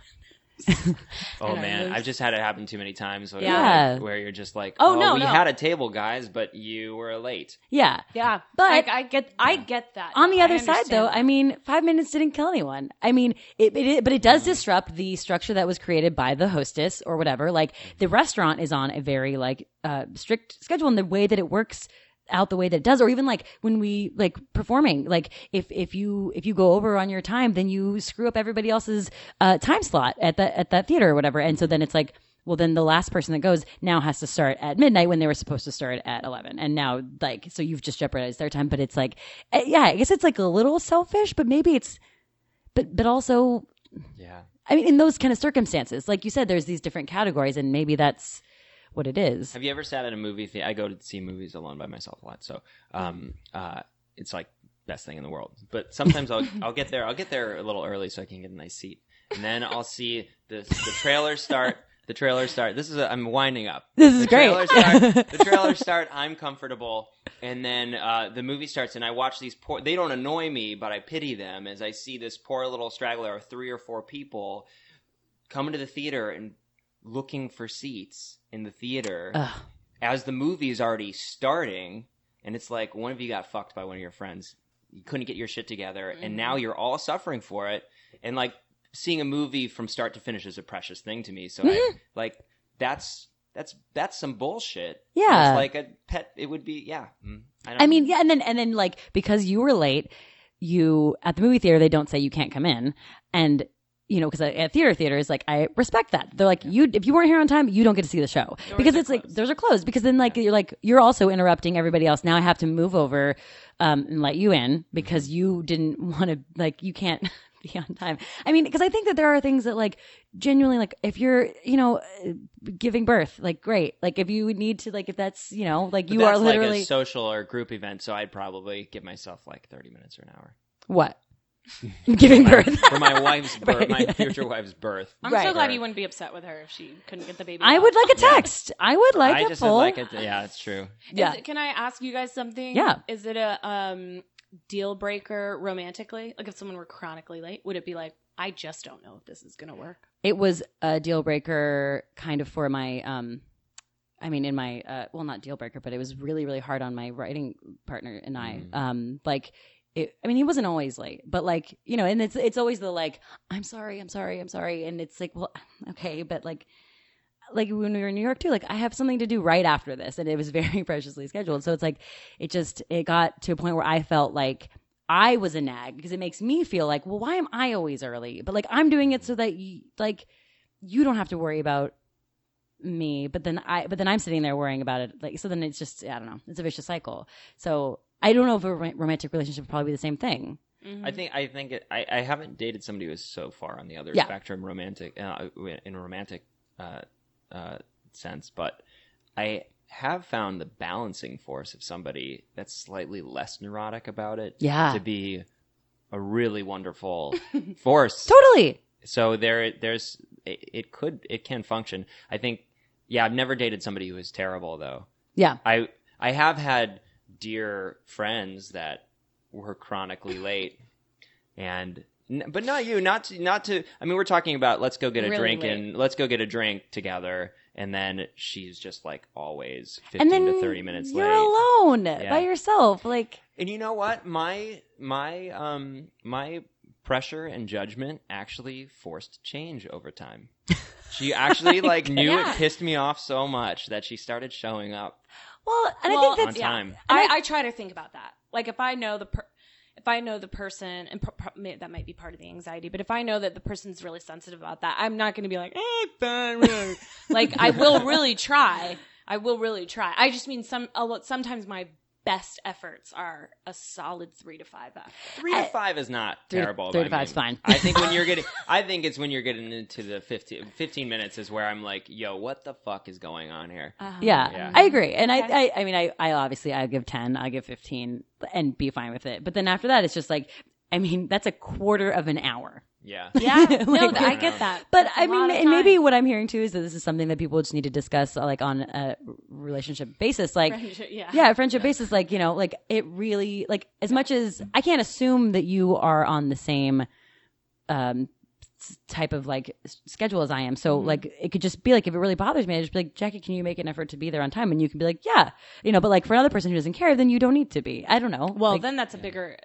[laughs] oh man. I've just had it happen too many times. Where, Yeah. like, where you're just like, Oh, oh, no, we no. had a table, guys, but you were late. yeah. Yeah, But- I, I get I get that. On the No, I other side, though, understand I mean, five minutes didn't kill anyone. I mean, it, it, but it does disrupt the structure that was created by the hostess or whatever. Like the restaurant is on a very like uh, strict schedule, and the way that it works out the way that it does, or even like when we like performing, like if if you if you go over on your time, then you screw up everybody else's uh, time slot at that at that theater or whatever, and so then it's like. Well, then the last person that goes now has to start at midnight when they were supposed to start at 11. And now, like, so you've just jeopardized their time. But it's like, eh, yeah, I guess it's like a little selfish, but maybe it's, but, but also, Yeah. I mean, in those kind of circumstances, like you said, there's these different categories, and maybe that's what it is. Have you ever sat at a movie theater? I go to see movies alone by myself a lot, so um, uh, it's like best thing in the world. But sometimes I'll [laughs] I'll get there. I'll get there a little early so I can get a nice seat, and then I'll see the the trailer start. The trailer start. This is a, I'm winding up. This is the great. Trailer start, [laughs] the trailer start. I'm comfortable, and then uh, the movie starts, and I watch these poor. They don't annoy me, but I pity them as I see this poor little straggler of three or four people coming to the theater and looking for seats in the theater Ugh. as the movie is already starting, and it's like one of you got fucked by one of your friends. You couldn't get your shit together, and now you're all suffering for it. And like seeing a movie from start to finish is a precious thing to me. So I, like that's that's that's some bullshit. Yeah. it's like a pet. It would be yeah. Mm, I, don't I mean, yeah, and then and then like because you were late, you at the movie theater they don't say you can't come in, and you know because at theater theaters like I respect that. They're like you if you weren't here on time you don't get to see the show. Because are it's like those are closed because then like you're like you're also interrupting everybody else. Now I have to move over um, and let you in because you didn't want to like you can't [laughs] be on time. I mean because I think that there are things that like genuinely like if you're you know uh, giving birth like great. Like if you need to like if that's you know like But you are literally like a social or group event. So I'd probably give myself like thirty minutes or an hour. what [laughs] giving birth. for my wife's [laughs] birth, my future wife's birth. I'm Right. so glad you wouldn't be upset with her if she couldn't get the baby. I out. would like a text. I would like I a just full. like it. Yeah, it's true. yeah. Is it- can I ask you guys something? Yeah. Is it a um deal breaker romantically? Like if someone were chronically late, would it be like, I just don't know if this is gonna work? it was a deal breaker kind of for my um i mean in my uh well not deal breaker but it was really really hard on my writing partner and i Mm. um like it, I mean, he wasn't always late, but like you know, and it's it's always the like, I'm sorry, I'm sorry, I'm sorry, and it's like, well, [sighs] okay, but like, like when we were in New York too, like I have something to do right after this, and it was [laughs] very preciously scheduled. So it's like, it just it got to a point where I felt like I was a nag because it makes me feel like, well, why am I always early? But like I'm doing it so that you like you don't have to worry about me but then i but then i'm sitting there worrying about it like so then it's just i don't know it's a vicious cycle so i don't know if a romantic relationship would probably be the same thing I think I think it, I I haven't dated somebody who's so far on the other Yeah. spectrum, romantic uh, in a romantic uh, uh, sense, but I have found the balancing force of somebody that's slightly less neurotic about it, Yeah. to be a really wonderful [laughs] force. totally So there, there's it, it could it can function. I think. Yeah, I've never dated somebody who is terrible though. yeah I I have had dear friends that were chronically late, and but not you, not to, not to. I mean, we're talking about let's go get a Really drink late. and let's go get a drink together, and then she's just like always fifteen and then to thirty minutes you're late. alone Yeah. by yourself like And you know what? My my um my pressure and judgment actually forced change over time. [laughs] She actually like [laughs] knew Yeah. it pissed me off so much that she started showing up well and Well, i think on that's time. I, I try to think about that. Like if I know the per- if I know the person, and pro- pro- may- that might be part of the anxiety, but if I know that the person's really sensitive about that, I'm not going to be like, eh, fine, [laughs] like I will really try. I will really try. I just mean some. a lot- Sometimes my best efforts are a solid three to five after. Three to I- five is not Three terrible. three to five's me. fine. I think when you're getting, [laughs] I think it's when you're getting into the 15, 15 minutes is where I'm like, yo, what the fuck is going on here? Uh-huh. yeah, Yeah. i agree and Okay. I, I i mean i i obviously i give 10 i give 15 and be fine with it but then after that it's just like i mean that's a quarter of an hour Yeah. Yeah, [laughs] no, I get that. But That's a I mean, and maybe what I'm hearing too is that this is something that people just need to discuss, uh, like on a relationship basis. Like, Friendship, yeah. yeah, friendship basis. Like, you know, like it really, like as much as I can't assume that you are on the same um type of like schedule as I am. So Mm-hmm. like it could just be like if it really bothers me, I just be like, Jackie, can you make an effort to be there on time? And you can be like, yeah, you know. But like for another person who doesn't care, then you don't need to be. I don't know. Well, Like, then that's a bigger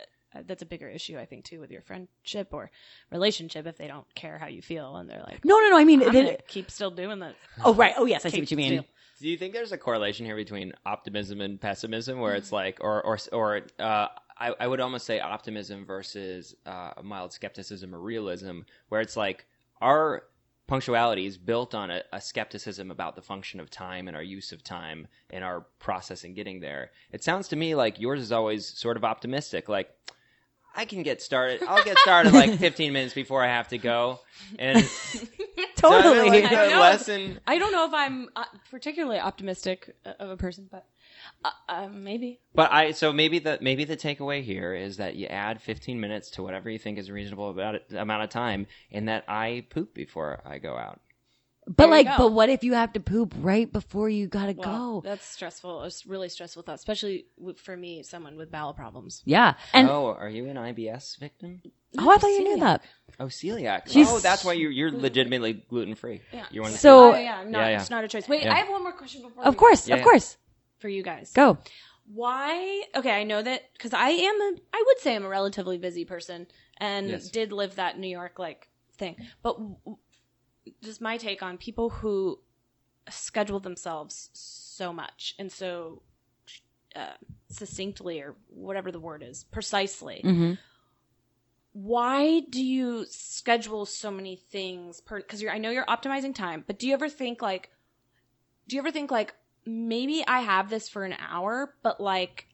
that's a bigger issue, I think, too, with your friendship or relationship if they don't care how you feel and they're like, no, no, no. I mean, I'm then- keep still doing that. oh right. Oh yes, I see what you mean. still- Do you think there's a correlation here between optimism and pessimism, where it's like, or or or uh, I, I would almost say optimism versus uh, a mild skepticism or realism, where it's like our punctuality is built on a, a skepticism about the function of time and our use of time and our process in getting there. It sounds to me like yours is always sort of optimistic, like. I can get started. I'll get started like 15 minutes before I have to go, and [laughs] Totally. like I know. lesson. I don't know if I'm uh, particularly optimistic uh, of a person, but uh, uh, maybe. But I so maybe the maybe the takeaway here is that you add 15 minutes to whatever you think is a reasonable about it, amount of time, and that I poop before I go out. But There like, but what if you have to poop right before you gotta Well, go? that's stressful. It's really stressful thought, especially for me, someone with bowel problems. Yeah, and oh, are you an IBS victim? Oh, I thought you knew that. Oh, celiac. She's- oh, that's why you're you're legitimately gluten free. Yeah. You're one of the So- Oh, yeah, I'm not, Yeah, yeah. it's not a choice. Wait, Yeah. I have one more question before. Of course, Yeah, of yeah. course. for you guys. Go. Why? Okay, I know that because I am a, I would say I'm a relatively busy person and Yes. did live that New York like thing. But w- w- just my take on people who schedule themselves so much and so uh, succinctly or whatever the word is, precisely. hmm Why do you schedule so many things per? Because I know you're optimizing time, but do you ever think like, do you ever think like maybe I have this for an hour, but like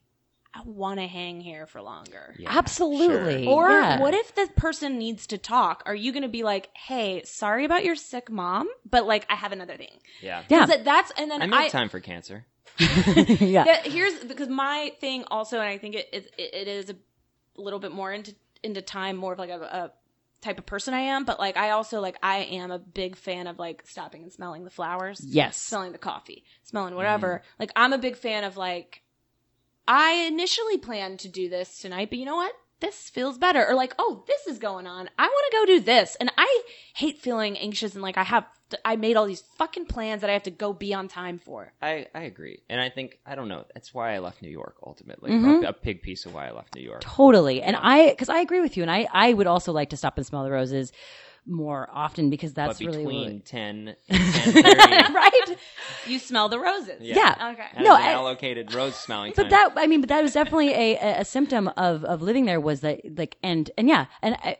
I want to hang here for longer? Yeah, Absolutely. sure. Or Yeah. what if the person needs to talk? Are you going to be like, "Hey, sorry about your sick mom, but like I have another thing." Yeah. Yeah. 'Cause that- that's and then I I, make time for cancer. [laughs] yeah. that- here's because my thing also, and I think it it, it is a little bit more into into time more of like a, a type of person I am, but like I also like I am a big fan of like stopping and smelling the flowers. Yes. Smelling the coffee, smelling whatever. Mm-hmm. Like I'm a big fan of like I initially planned to do this tonight, but you know what? This feels better. Or like, oh, this is going on. I want to go do this. And I hate feeling anxious and like I have I made all these fucking plans that I have to go be on time for. I, I agree, and I think I don't know. That's why I left New York ultimately. Mhm. A, a big piece of why I left New York. Totally. And I, because I agree with you, and I, I would also like to stop and smell the roses more often because that's but really between ten and [laughs] ten thirty, right. You smell the roses. Yeah. Okay. that No, an I- allocated rose smelling But time. that, I mean, but that was definitely a, a, a symptom of, of living there was that like, and, and yeah, and I,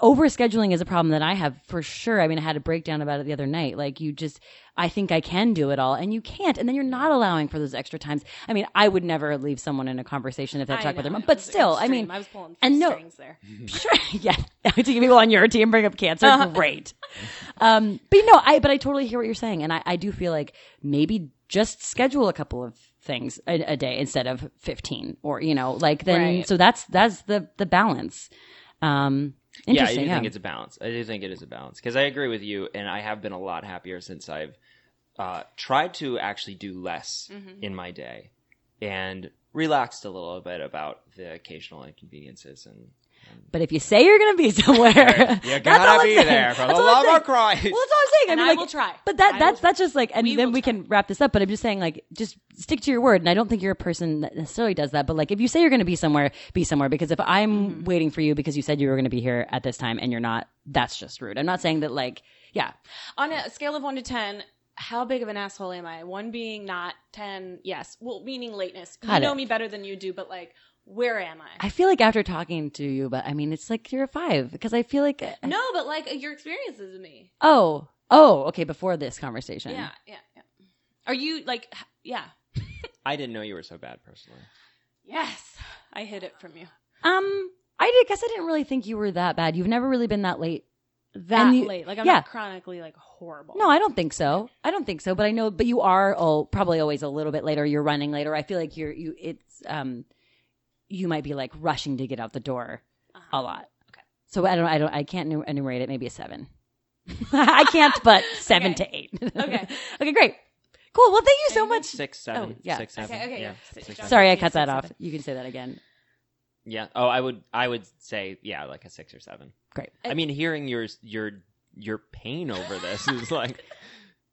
over scheduling is a problem that I have for sure. I mean, I had a breakdown about it the other night. Like you just, I think I can do it all and you can't. And then you're not allowing for those extra times. I mean, I would never leave someone in a conversation if they talk about their mom, but still, I mean, I was pulling and no- strings there. [laughs] Sure. yeah. [laughs] to get people on your team bring up cancer. Uh-huh. Great. Um, but you know, I, but I totally hear what you're saying. And I, I do feel like maybe just schedule a couple of things a, a day instead of 15 or, you know, like then, Right. so that's, that's the, the balance. Um, yeah, I do interesting. think it's a balance. I do think it is a balance because I agree with you, and I have been a lot happier since I've uh, tried to actually do less Mm-hmm. in my day and relaxed a little bit about the occasional inconveniences and. But if you say you're going to be [laughs] somewhere, You that's all gotta I'm be saying. there for the That's all I'm love saying. of Christ. Well, that's all I'm saying. And I I mean, like, will try. But that I that's will that's just like, and We then will we can wrap this up. But I'm just saying, like, just stick to your word. And I don't think you're a person that necessarily does that. But like, if you say you're going to be somewhere, be somewhere. Because if I'm Mm-hmm. waiting for you because you said you were going to be here at this time and you're not, that's just rude. I'm not saying that like, yeah, On a scale of one to ten, how big of an asshole am I? One being not, ten, yes. Well, meaning lateness. Got you know it. me better than you do, but like, where am I? I feel like after talking to you, but I mean, it's like you're a five because I feel like, no, but like your experiences with me. oh, oh, okay, before this conversation. Yeah, yeah, yeah. Are you like, yeah? [laughs] I didn't know you were so bad personally. Yes, I hid it from you. Um, I did, guess I didn't really think you were that bad. You've never really been that late. That you- late, like I'm yeah. not chronically like horrible. No, I don't think so. I don't think so. But I know, but you are oh, probably always a little bit later. You're running later. I feel like you're you. It's um, you might be like rushing to get out the door Uh-huh. a lot. Okay. So I don't. I don't. I can't enumerate it. Maybe a seven. [laughs] I can't, but [laughs] seven Okay. to eight. Okay. [laughs] okay. Great. Cool. Well, thank you so Anything? much. Six, seven, Oh, yeah. six, seven. Okay, okay, yeah. yeah. Six, seven. Sorry, I Six, cut that six, off. seven. You can say that again. Yeah. Oh, I would. I would say yeah, like a six or seven. Great. I mean, hearing your your your pain over this is like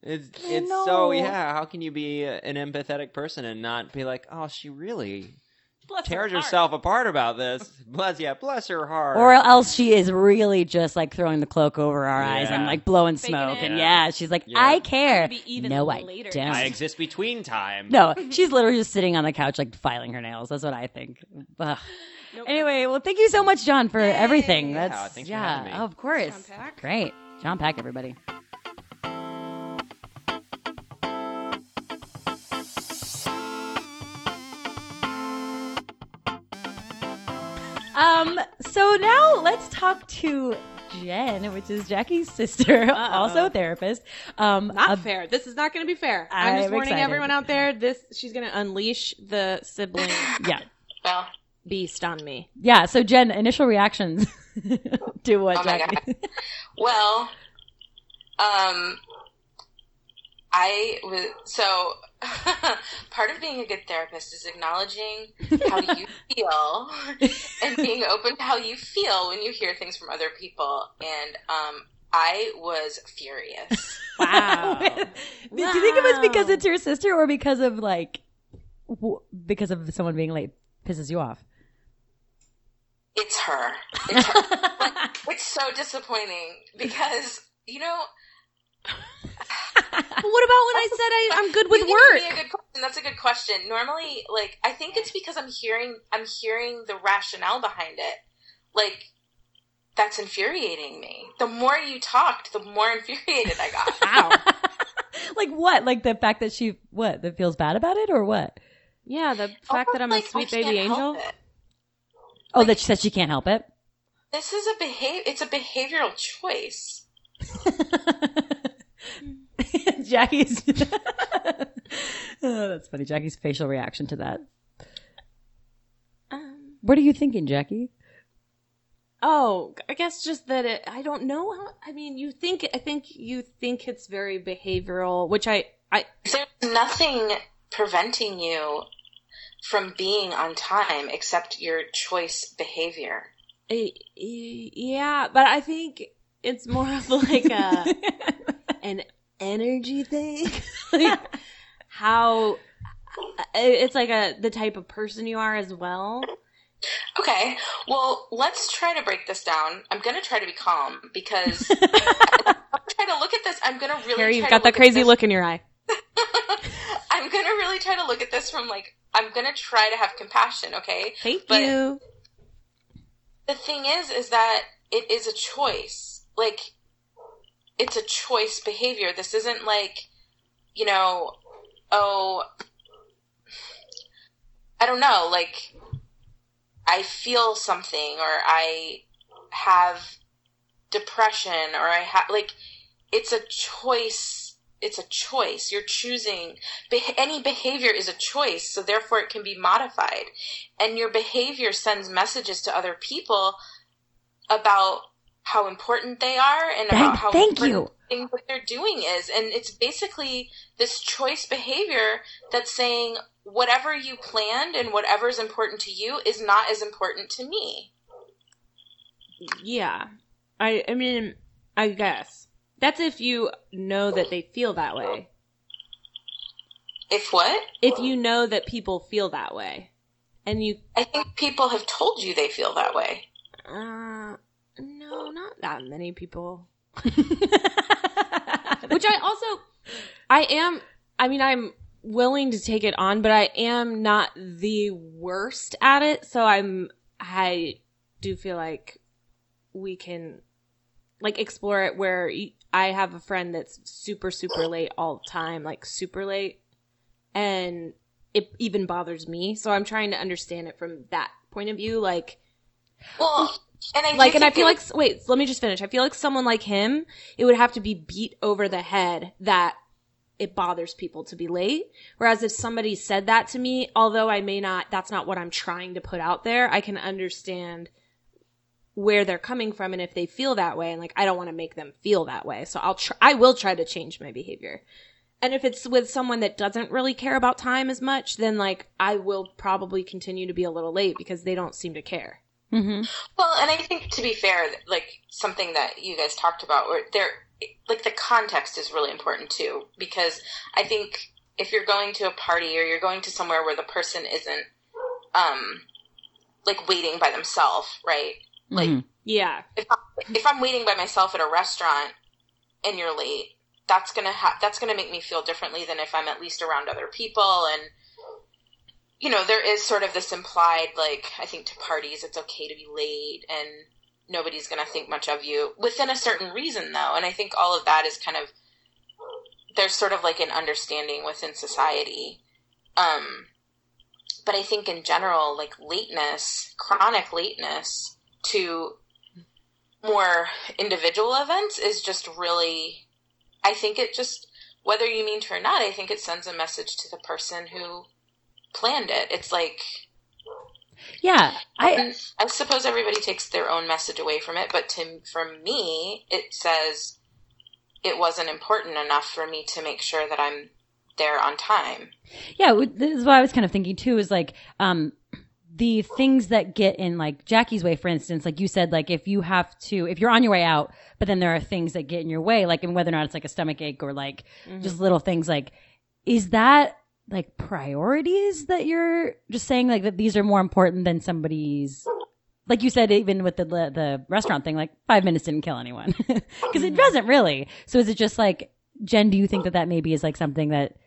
it's it's so yeah. How can you be an empathetic person and not be like, oh, she really Bless tears heart. herself apart about this? Bless yeah, bless her heart. Or else she is really just like throwing the cloak over our eyes and like blowing Faking smoke. it. And yeah, she's like, Yeah. I care. Be even no, I don't. I exist between time. No, [laughs] she's literally just sitting on the couch, like filing her nails. That's what I think. Ugh. Nope. Anyway, well, thank you so much, John, for everything. That's thanks for yeah, having me. of course. John Pack. Great, John Pack, everybody. Um. So now let's talk to Jen, which is Jackie's sister, [laughs] also a therapist. Um, Not a- fair. This is not going to be fair. I'm just I'm warning excited. everyone out there. This she's going to unleash the sibling [coughs] yeah, Well, beast on me. yeah. So Jen, initial reactions [laughs] to what Oh my Jackie? well, um, I was so [laughs] part of being a good therapist is acknowledging how you [laughs] feel and being open to how you feel when you hear things from other people. And um, I was furious. [laughs] Wow. Do you think it was because it's your sister or because of like w- because of someone being late pisses you off? It's her. It's her. Like, it's so disappointing because you know But what about when I said I, I'm good with You gave work? a good question. That's a good question. Normally, like I think it's because I'm hearing I'm hearing the rationale behind it. Like that's infuriating me. The more you talked, the more [laughs] infuriated I got. Wow. [laughs] like what? Like the fact that she what that feels bad about it or what? Yeah, the oh, fact that I'm a oh, sweet I baby can't help angel. it. Oh, that she said she can't help it. This is a behavior. It's a behavioral choice. [laughs] [laughs] Jackie's. [laughs] oh, that's funny. Jackie's facial reaction to that. Um, What are you thinking, Jackie? Oh, I guess just that it, I don't know how, I mean, you think, I think you think it's very behavioral, which I, I. There's nothing preventing you from being on time except your choice behavior. Yeah, but I think it's more of like a, [laughs] an energy thing. [laughs] like how, it's like a, the type of person you are as well. Okay, well, let's try to break this down. I'm going to try to be calm because [laughs] I'm trying to look at this. I'm going to really. Harry, you've got that crazy look in your eye. [laughs] I'm going to really try to look at this from like I'm going to try to have compassion. Okay, thank but you. The thing is, is that it is a choice. Like, it's a choice behavior. This isn't like, you know, oh, I don't know, like I feel something or I have depression or I have like it's a choice it's a choice you're choosing any behavior is a choice so therefore it can be modified and your behavior sends messages to other people about how important they are and thank, about how thank you thing what they're doing is and it's basically this choice behavior that's saying whatever you planned and whatever is important to you is not as important to me. Yeah. I I mean, I guess. That's if you know that they feel that way. If what? If you know that people feel that way. And you I think people have told you they feel that way. Uh no, not that many people. [laughs] Which I also I am I mean I'm willing to take it on, but I am not the worst at it. So I'm, I do feel like we can like explore it where I have a friend that's super, super late all the time, like super late. And it even bothers me. So I'm trying to understand it from that point of view. Like, well, and I like, and I feel like, wait, let me just finish. I feel like someone like him, it would have to be beat over the head that it bothers people to be late. Whereas if somebody said that to me, although I may not, that's not what I'm trying to put out there, I can understand where they're coming from and if they feel that way and like I don't want to make them feel that way. So I'll try I will try to change my behavior. And if it's with someone that doesn't really care about time as much, then like I will probably continue to be a little late because they don't seem to care. Mm-hmm. Well, and I think to be fair, like something that you guys talked about, where there like the context is really important too because I think if you're going to a party or you're going to somewhere where the person isn't um like waiting by themselves, right? Like mm-hmm. yeah. If I'm, if I'm waiting by myself at a restaurant and you're late, that's going to ha- that's going to make me feel differently than if I'm at least around other people and you know, there is sort of this implied like I think to parties it's okay to be late and nobody's going to think much of you within a certain reason though. And i think all of that is kind of there's sort of like an understanding within society. Um but i think in general like lateness chronic lateness to more individual events is just really i think it just whether you mean to or not i think it sends a message to the person who planned it it's like yeah, I I suppose everybody takes their own message away from it, but to from me, it says it wasn't important enough for me to make sure that I'm there on time. Yeah, this is what I was kind of thinking too. Is like um, the things that get in like Jackie's way, for instance, like you said, like if you have to, if you're on your way out, but then there are things that get in your way, like and whether or not it's like a stomach ache or like mm-hmm. just little things, like is that like priorities that you're just saying like that these are more important than somebody's like you said even with the the restaurant thing like 5 minutes didn't kill anyone. [laughs] Because it mm-hmm. doesn't really. So is it just like Jen do you think that that maybe is like something that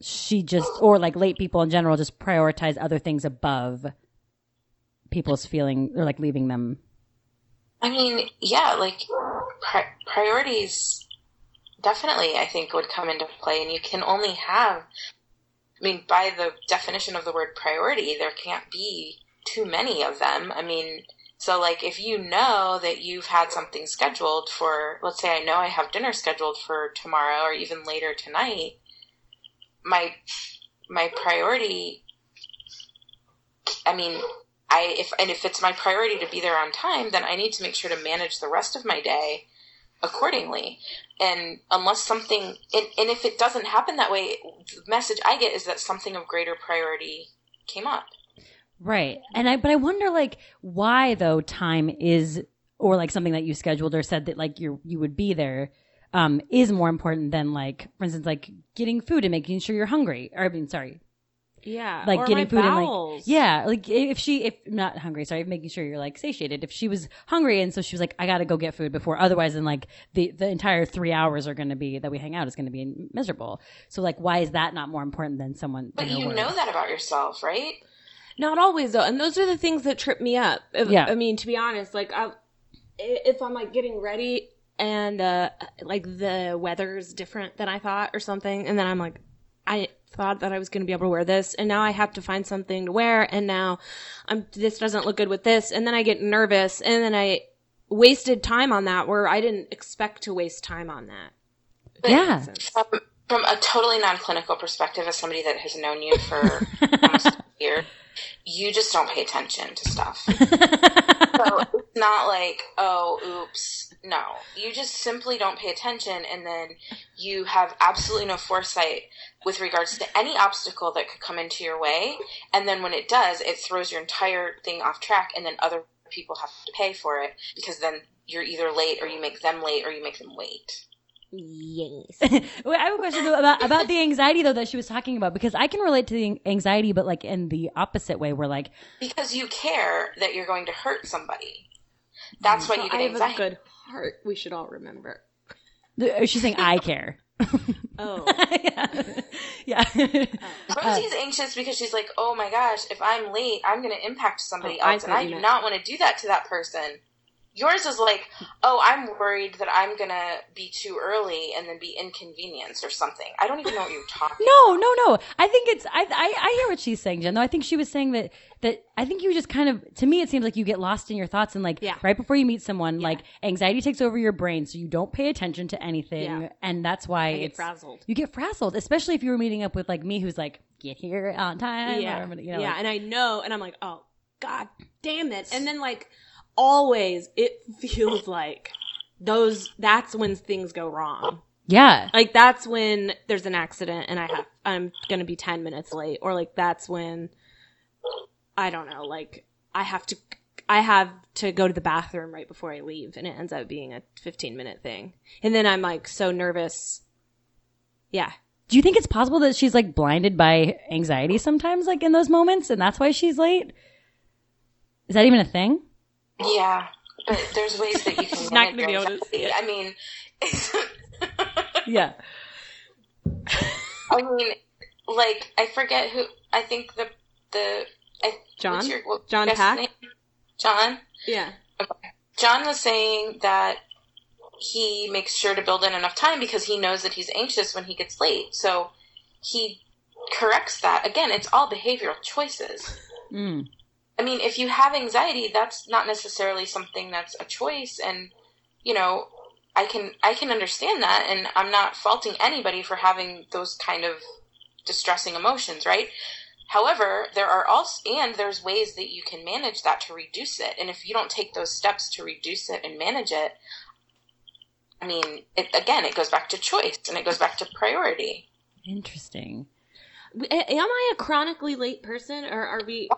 she just or like late people in general just prioritize other things above people's feeling or like leaving them? I mean, yeah, like pri- priorities definitely I think would come into play. And you can only have, I mean, by the definition of the word priority, there can't be too many of them. I mean, so like if you know that you've had something scheduled for, let's say I know I have dinner scheduled for tomorrow or even later tonight, my my priority I mean, I if and if it's my priority to be there on time, then I need to make sure to manage the rest of my day accordingly. And unless something and, and if it doesn't happen that way, the message I get is that something of greater priority came up. Right. And I but I wonder like why though time is or like something that you scheduled or said that like you you would be there um is more important than like for instance like getting food and making sure you're hungry. Or I mean sorry, Yeah. like or getting my food and like bowels. yeah like if she if not hungry sorry making sure you're like satiated if she was hungry and so she was like i gotta go get food before otherwise then like the the entire three hours are gonna be that we hang out is gonna be miserable so like why is that not more important than someone But you word? know that about yourself, right? Not always though, and those are the things that trip me up. If- Yeah. I mean, to be honest, like I, if I'm like getting ready and uh like the weather's different than I thought or something, and then I'm like, I thought that I was going to be able to wear this, and now I have to find something to wear, and now I'm this doesn't look good with this, and then I get nervous, and then I wasted time on that where I didn't expect to waste time on that. But yeah From, from a totally non-clinical perspective, as somebody that has known you for [laughs] almost a year, you just don't pay attention to stuff. [laughs] so it's not like, oh, oops. No, you just simply don't pay attention, and then you have absolutely no foresight with regards to any obstacle that could come into your way. And then when it does, it throws your entire thing off track, and then other people have to pay for it because then you're either late or you make them late or you make them wait. Yes. [laughs] Wait, I have a question though about about the anxiety though that she was talking about because I can relate to the anxiety, but like in the opposite way, where like Because you care that you're going to hurt somebody. That's mm, why you get I have a good heart. We should all remember. she's saying I care. Oh. [laughs] [laughs] yeah, yeah. [laughs] Rosie's uh, anxious because she's like, oh my gosh, if I'm late, I'm going to impact somebody Oh, I else, and I do meant- not want to do that to that person. Yours is like, oh, I'm worried that I'm going to be too early and then be inconvenienced or something. I don't even know what you're talking No, no, no. I think it's I, I I hear what she's saying, Jen. Though I think she was saying that that I think you just kind of to me it seems like you get lost in your thoughts and like Yeah. right before you meet someone, like anxiety takes over your brain, so you don't pay attention to anything, Yeah. and that's why I get it's frazzled. You get frazzled, especially if you were meeting up with like me, who's like get here on time. yeah, or, you know, yeah, like- and I know, and I'm like, oh god damn it, and then like always, it feels like those. That's when things go wrong. yeah, Like that's when there's an accident, and I have I'm gonna be ten minutes late, or like that's when I don't know, like I have to. I have to go to the bathroom right before I leave, and it ends up being a 15 minute thing. And then I'm like so nervous. Yeah, Do you think it's possible that she's like blinded by anxiety sometimes, like in those moments, and that's why she's late? Is that even a thing? Yeah, but there's ways that you can [laughs] not gonna be your able to see it. I mean, [laughs] Yeah. I mean, like I forget who. I think the the I, John? your- what- John Pack? name? John. yeah. John was saying that he makes sure to build in enough time because he knows that he's anxious when he gets late. So he corrects that. Again, it's all behavioral choices. Mm. I mean, if you have anxiety, that's not necessarily something that's a choice and you know, I can I can understand that and I'm not faulting anybody for having those kind of distressing emotions, right? However, there are also and there's ways that you can manage that to reduce it. And if you don't take those steps to reduce it and manage it, I mean, it, again, it goes back to choice and it goes back to priority. Interesting. Am I a chronically late person, or are we?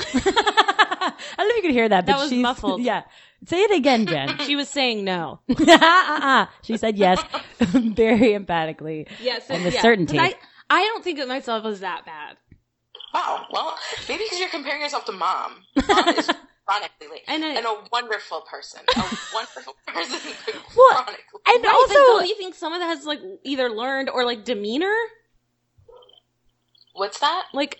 [laughs] I don't know if you could hear that, but That was she's, muffled. [laughs] Yeah. Say it again, Jen. She was saying no. uh-uh. [laughs] She said yes very emphatically. Yes, And with certainty. I, I don't think of myself as that bad. Wow. Well, maybe because you're comparing yourself to mom. Mom is chronically late. And And, I- a wonderful person. A wonderful person. but Well, chronically. And Right, also, don't you think some of that has like either learned or like demeanor? What's that? Like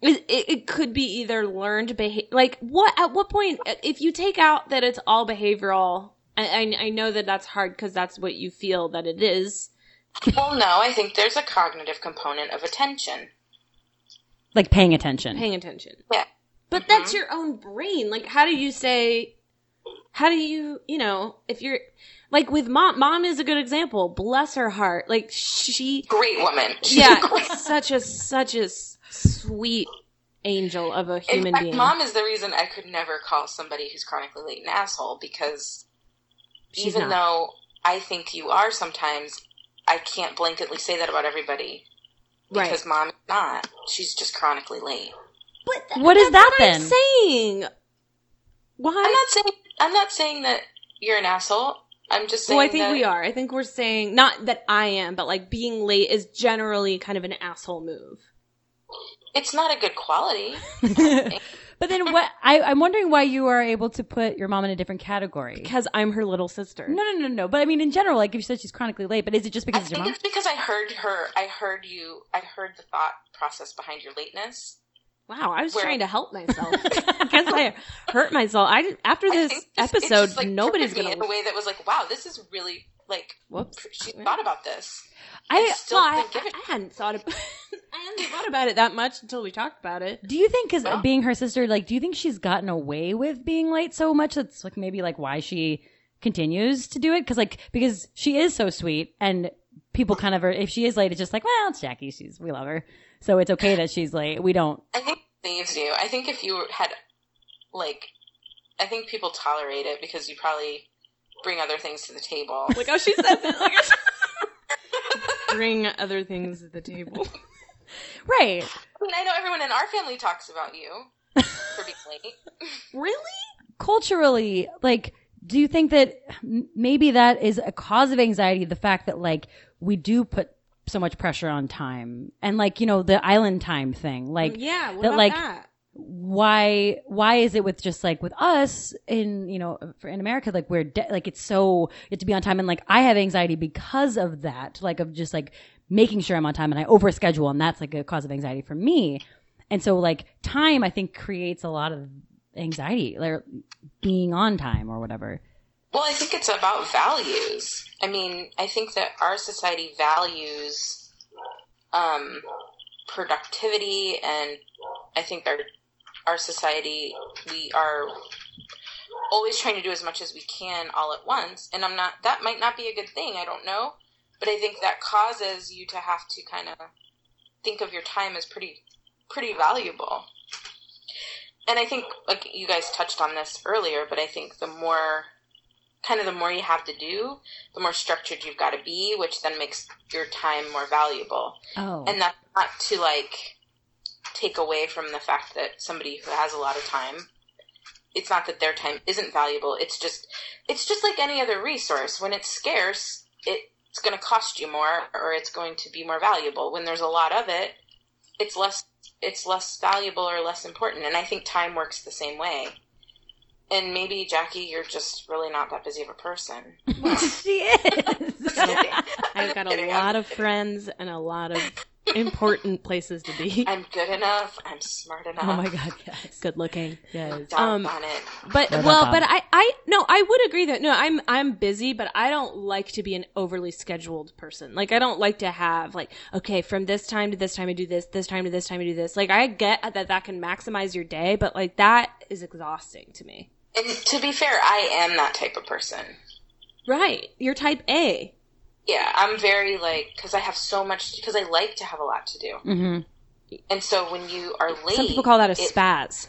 it, it, it could be either learned behavior. Like what? At what point? If you take out that it's all behavioral, I, I, I know that that's hard because that's what you feel that it is. Well, no, I think there's a cognitive component of attention. like paying attention. Paying attention. Yeah. But that's mm-hmm. your own brain. Like, how do you say? How do you, you know, if you're like with mom? Mom is a good example. Bless her heart. Like she, Great woman. [laughs] Yeah, such a such a s- sweet angel of a In human fact, being. mom is the reason I could never call somebody who's chronically late an asshole because She's even not. though I think you are sometimes, I can't blanketly say that about everybody right. because mom is not. She's just chronically late. But What is that what then? I'm saying. Why? I'm not saying I'm not saying that you're an asshole. I'm just saying. well, I think that- we are. I think we're saying not that I am, but like being late is generally kind of an asshole move. It's not a good quality. [laughs] but then what? I, I'm wondering why you are able to put your mom in a different category. Because I'm her little sister. no, no, no, no. But I mean, in general, like if you said she's chronically late, but is it just I because it's your think mom? it's because I heard her. I heard you. I heard the thought process behind your lateness. Wow, I was Where- trying to help myself. [laughs] I guess I hurt myself. I after I this think it episode, just, like, nobody's triggered me gonna. in a way that was like, wow, this is really like Whoops. she thought about this. I, still well, I, didn't it- I hadn't thought about. [laughs] I hadn't thought about it that much until we talked about it. Do you think, because Well- being her sister, like, do you think she's gotten away with being late so much? That's like maybe like why she continues to do it? Because like because she is so sweet, and people kind of are. If she is late, it's just like, well, it's Jackie. She's we love her, so it's okay that she's late. We don't. I think it saves you. I think if you had like, I think people tolerate it because you probably bring other things to the table. Like how she said that. Like [laughs] bring other things to the table. [laughs] Right. I mean, I know everyone in our family talks about you for being late. [laughs] Really? culturally, like, do you think that maybe that is a cause of anxiety? The fact that like we do put so much pressure on time, and like you know the island time thing, like yeah. What that, about like, that? Why why is it with just like with us in you know for in America like we're de- like it's so have to be on time. And like I have anxiety because of that like of just like making sure I'm on time and I overschedule and that's like a cause of anxiety for me. And so like time I think creates a lot of anxiety like being on time or whatever. Well, I think it's about values. I mean, I think that our society values um, productivity, and I think our our society we are always trying to do as much as we can all at once. And I'm not. That might not be a good thing. I don't know, but I think that causes you to have to kind of think of your time as pretty pretty valuable. And I think, like you guys touched on this earlier, but I think the more kind of the more you have to do, the more structured you've got to be, which then makes your time more valuable. oh And that's not to like take away from the fact that somebody who has a lot of time, it's not that their time isn't valuable. It's just it's just like any other resource. When it's scarce, it's going to cost you more or it's going to be more valuable. When there's a lot of it, it's less it's less valuable or less important. And I think time works the same way. And maybe Jackie, you're just really not that busy of a person. [laughs] she is [laughs] [laughs] I've got a lot of friends and a lot of important places to be. [laughs] I'm good enough. I'm smart enough. oh my god yes Good looking. yes Um, on it. But What well, Bob? but I, I no, I would agree that no, I'm I'm busy, but I don't like to be an overly scheduled person. Like I don't like to have like okay, from this time to this time I do this, this time to this time I do this. Like I get that that can maximize your day, but like that is exhausting to me. And to be fair, I am that type of person. Right, you're type A. Yeah, I'm very like because I have so much because I like to have a lot to do, hmm and so when you are late, Some people call that a it- spaz.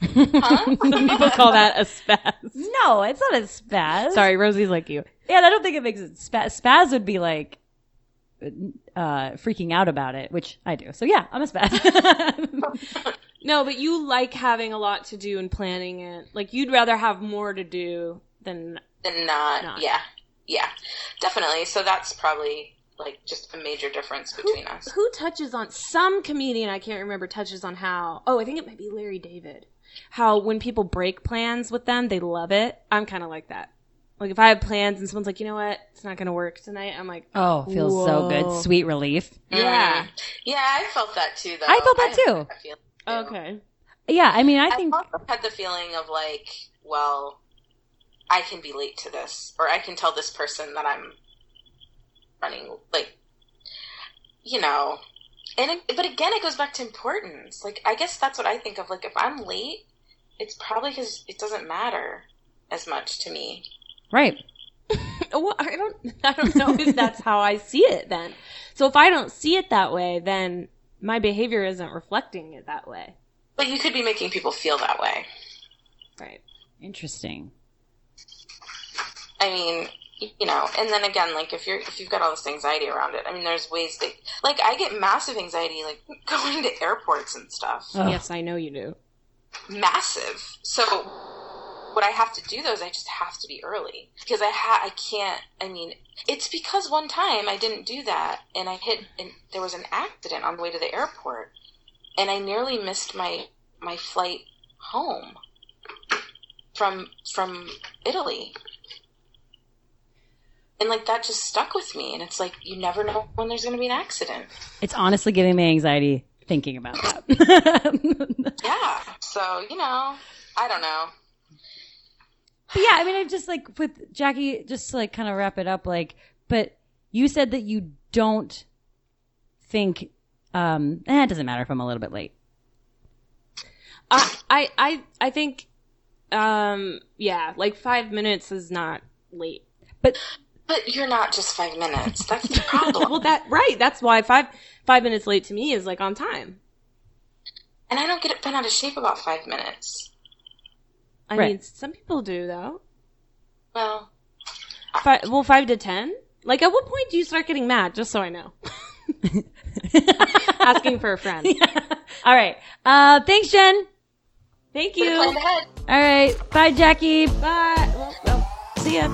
Huh? [laughs] Some people call that a spaz. no it's not a spaz Sorry, Rosie's like you. Yeah, I don't think it makes it spaz. Spaz would be like uh, freaking out about it, which I do. So yeah, I'm a spaz. [laughs] No, but you like having a lot to do and planning it. Like you'd rather have more to do than Than not, Not. yeah, yeah, definitely. So that's probably like just a major difference between us. Who touches on some comedian I can't remember touches on how oh I think it might be Larry David how when people break plans with them they love it I'm kind of like that like if I have plans and someone's like you know what it's not gonna work tonight I'm like oh, feels so good. Sweet relief. yeah Mm. yeah, I felt that too. Though I felt that had too. that too. okay Yeah, I mean, I I think also had the feeling of like, well, I can be late to this, or I can tell this person that I'm running like, you know. And it, but again, it goes back to importance. Like, I guess that's what I think of. Like, if I'm late, it's probably because it doesn't matter as much to me. right. [laughs] well I don't I don't know if [laughs] that's how I see it then so if I don't see it that way then my behavior isn't reflecting it that way But you could be making people feel that way. Right. Interesting. I mean, you know, and then again, like if you're if you've got all this anxiety around it, I mean, there's ways that like I get massive anxiety like [laughs] going to airports and stuff. Ugh. Yes, I know you do. Massive. So what I have to do though is I just have to be early because I ha I can't. I mean, it's because one time I didn't do that and I hit and there was an accident on the way to the airport and I nearly missed my my flight home from from Italy. And like that just stuck with me and it's like you never know when there's going to be an accident. It's honestly giving me anxiety thinking about that. [laughs] Yeah. So, you know, I don't know. But yeah, I mean, i'm just like with Jackie, just to like kind of wrap it up, like, but you said that you don't think, um, eh, it doesn't matter if I'm a little bit late. I I I, I think, um, yeah, like five minutes is not late. But But you're not just 5 minutes. [laughs] That's the problem. Well, that right. That's why five five minutes late to me is like on time. and I don't get it bent out of shape about 5 minutes. I Right. mean, some people do though. Well, Five, well, five to ten. Like, at what point do you start getting mad? Just so I know. [laughs] Asking for a friend. all right. Uh, thanks, Jen. Thank you. ahead. All right. Bye, Jackie. Bye. Well, well. See ya.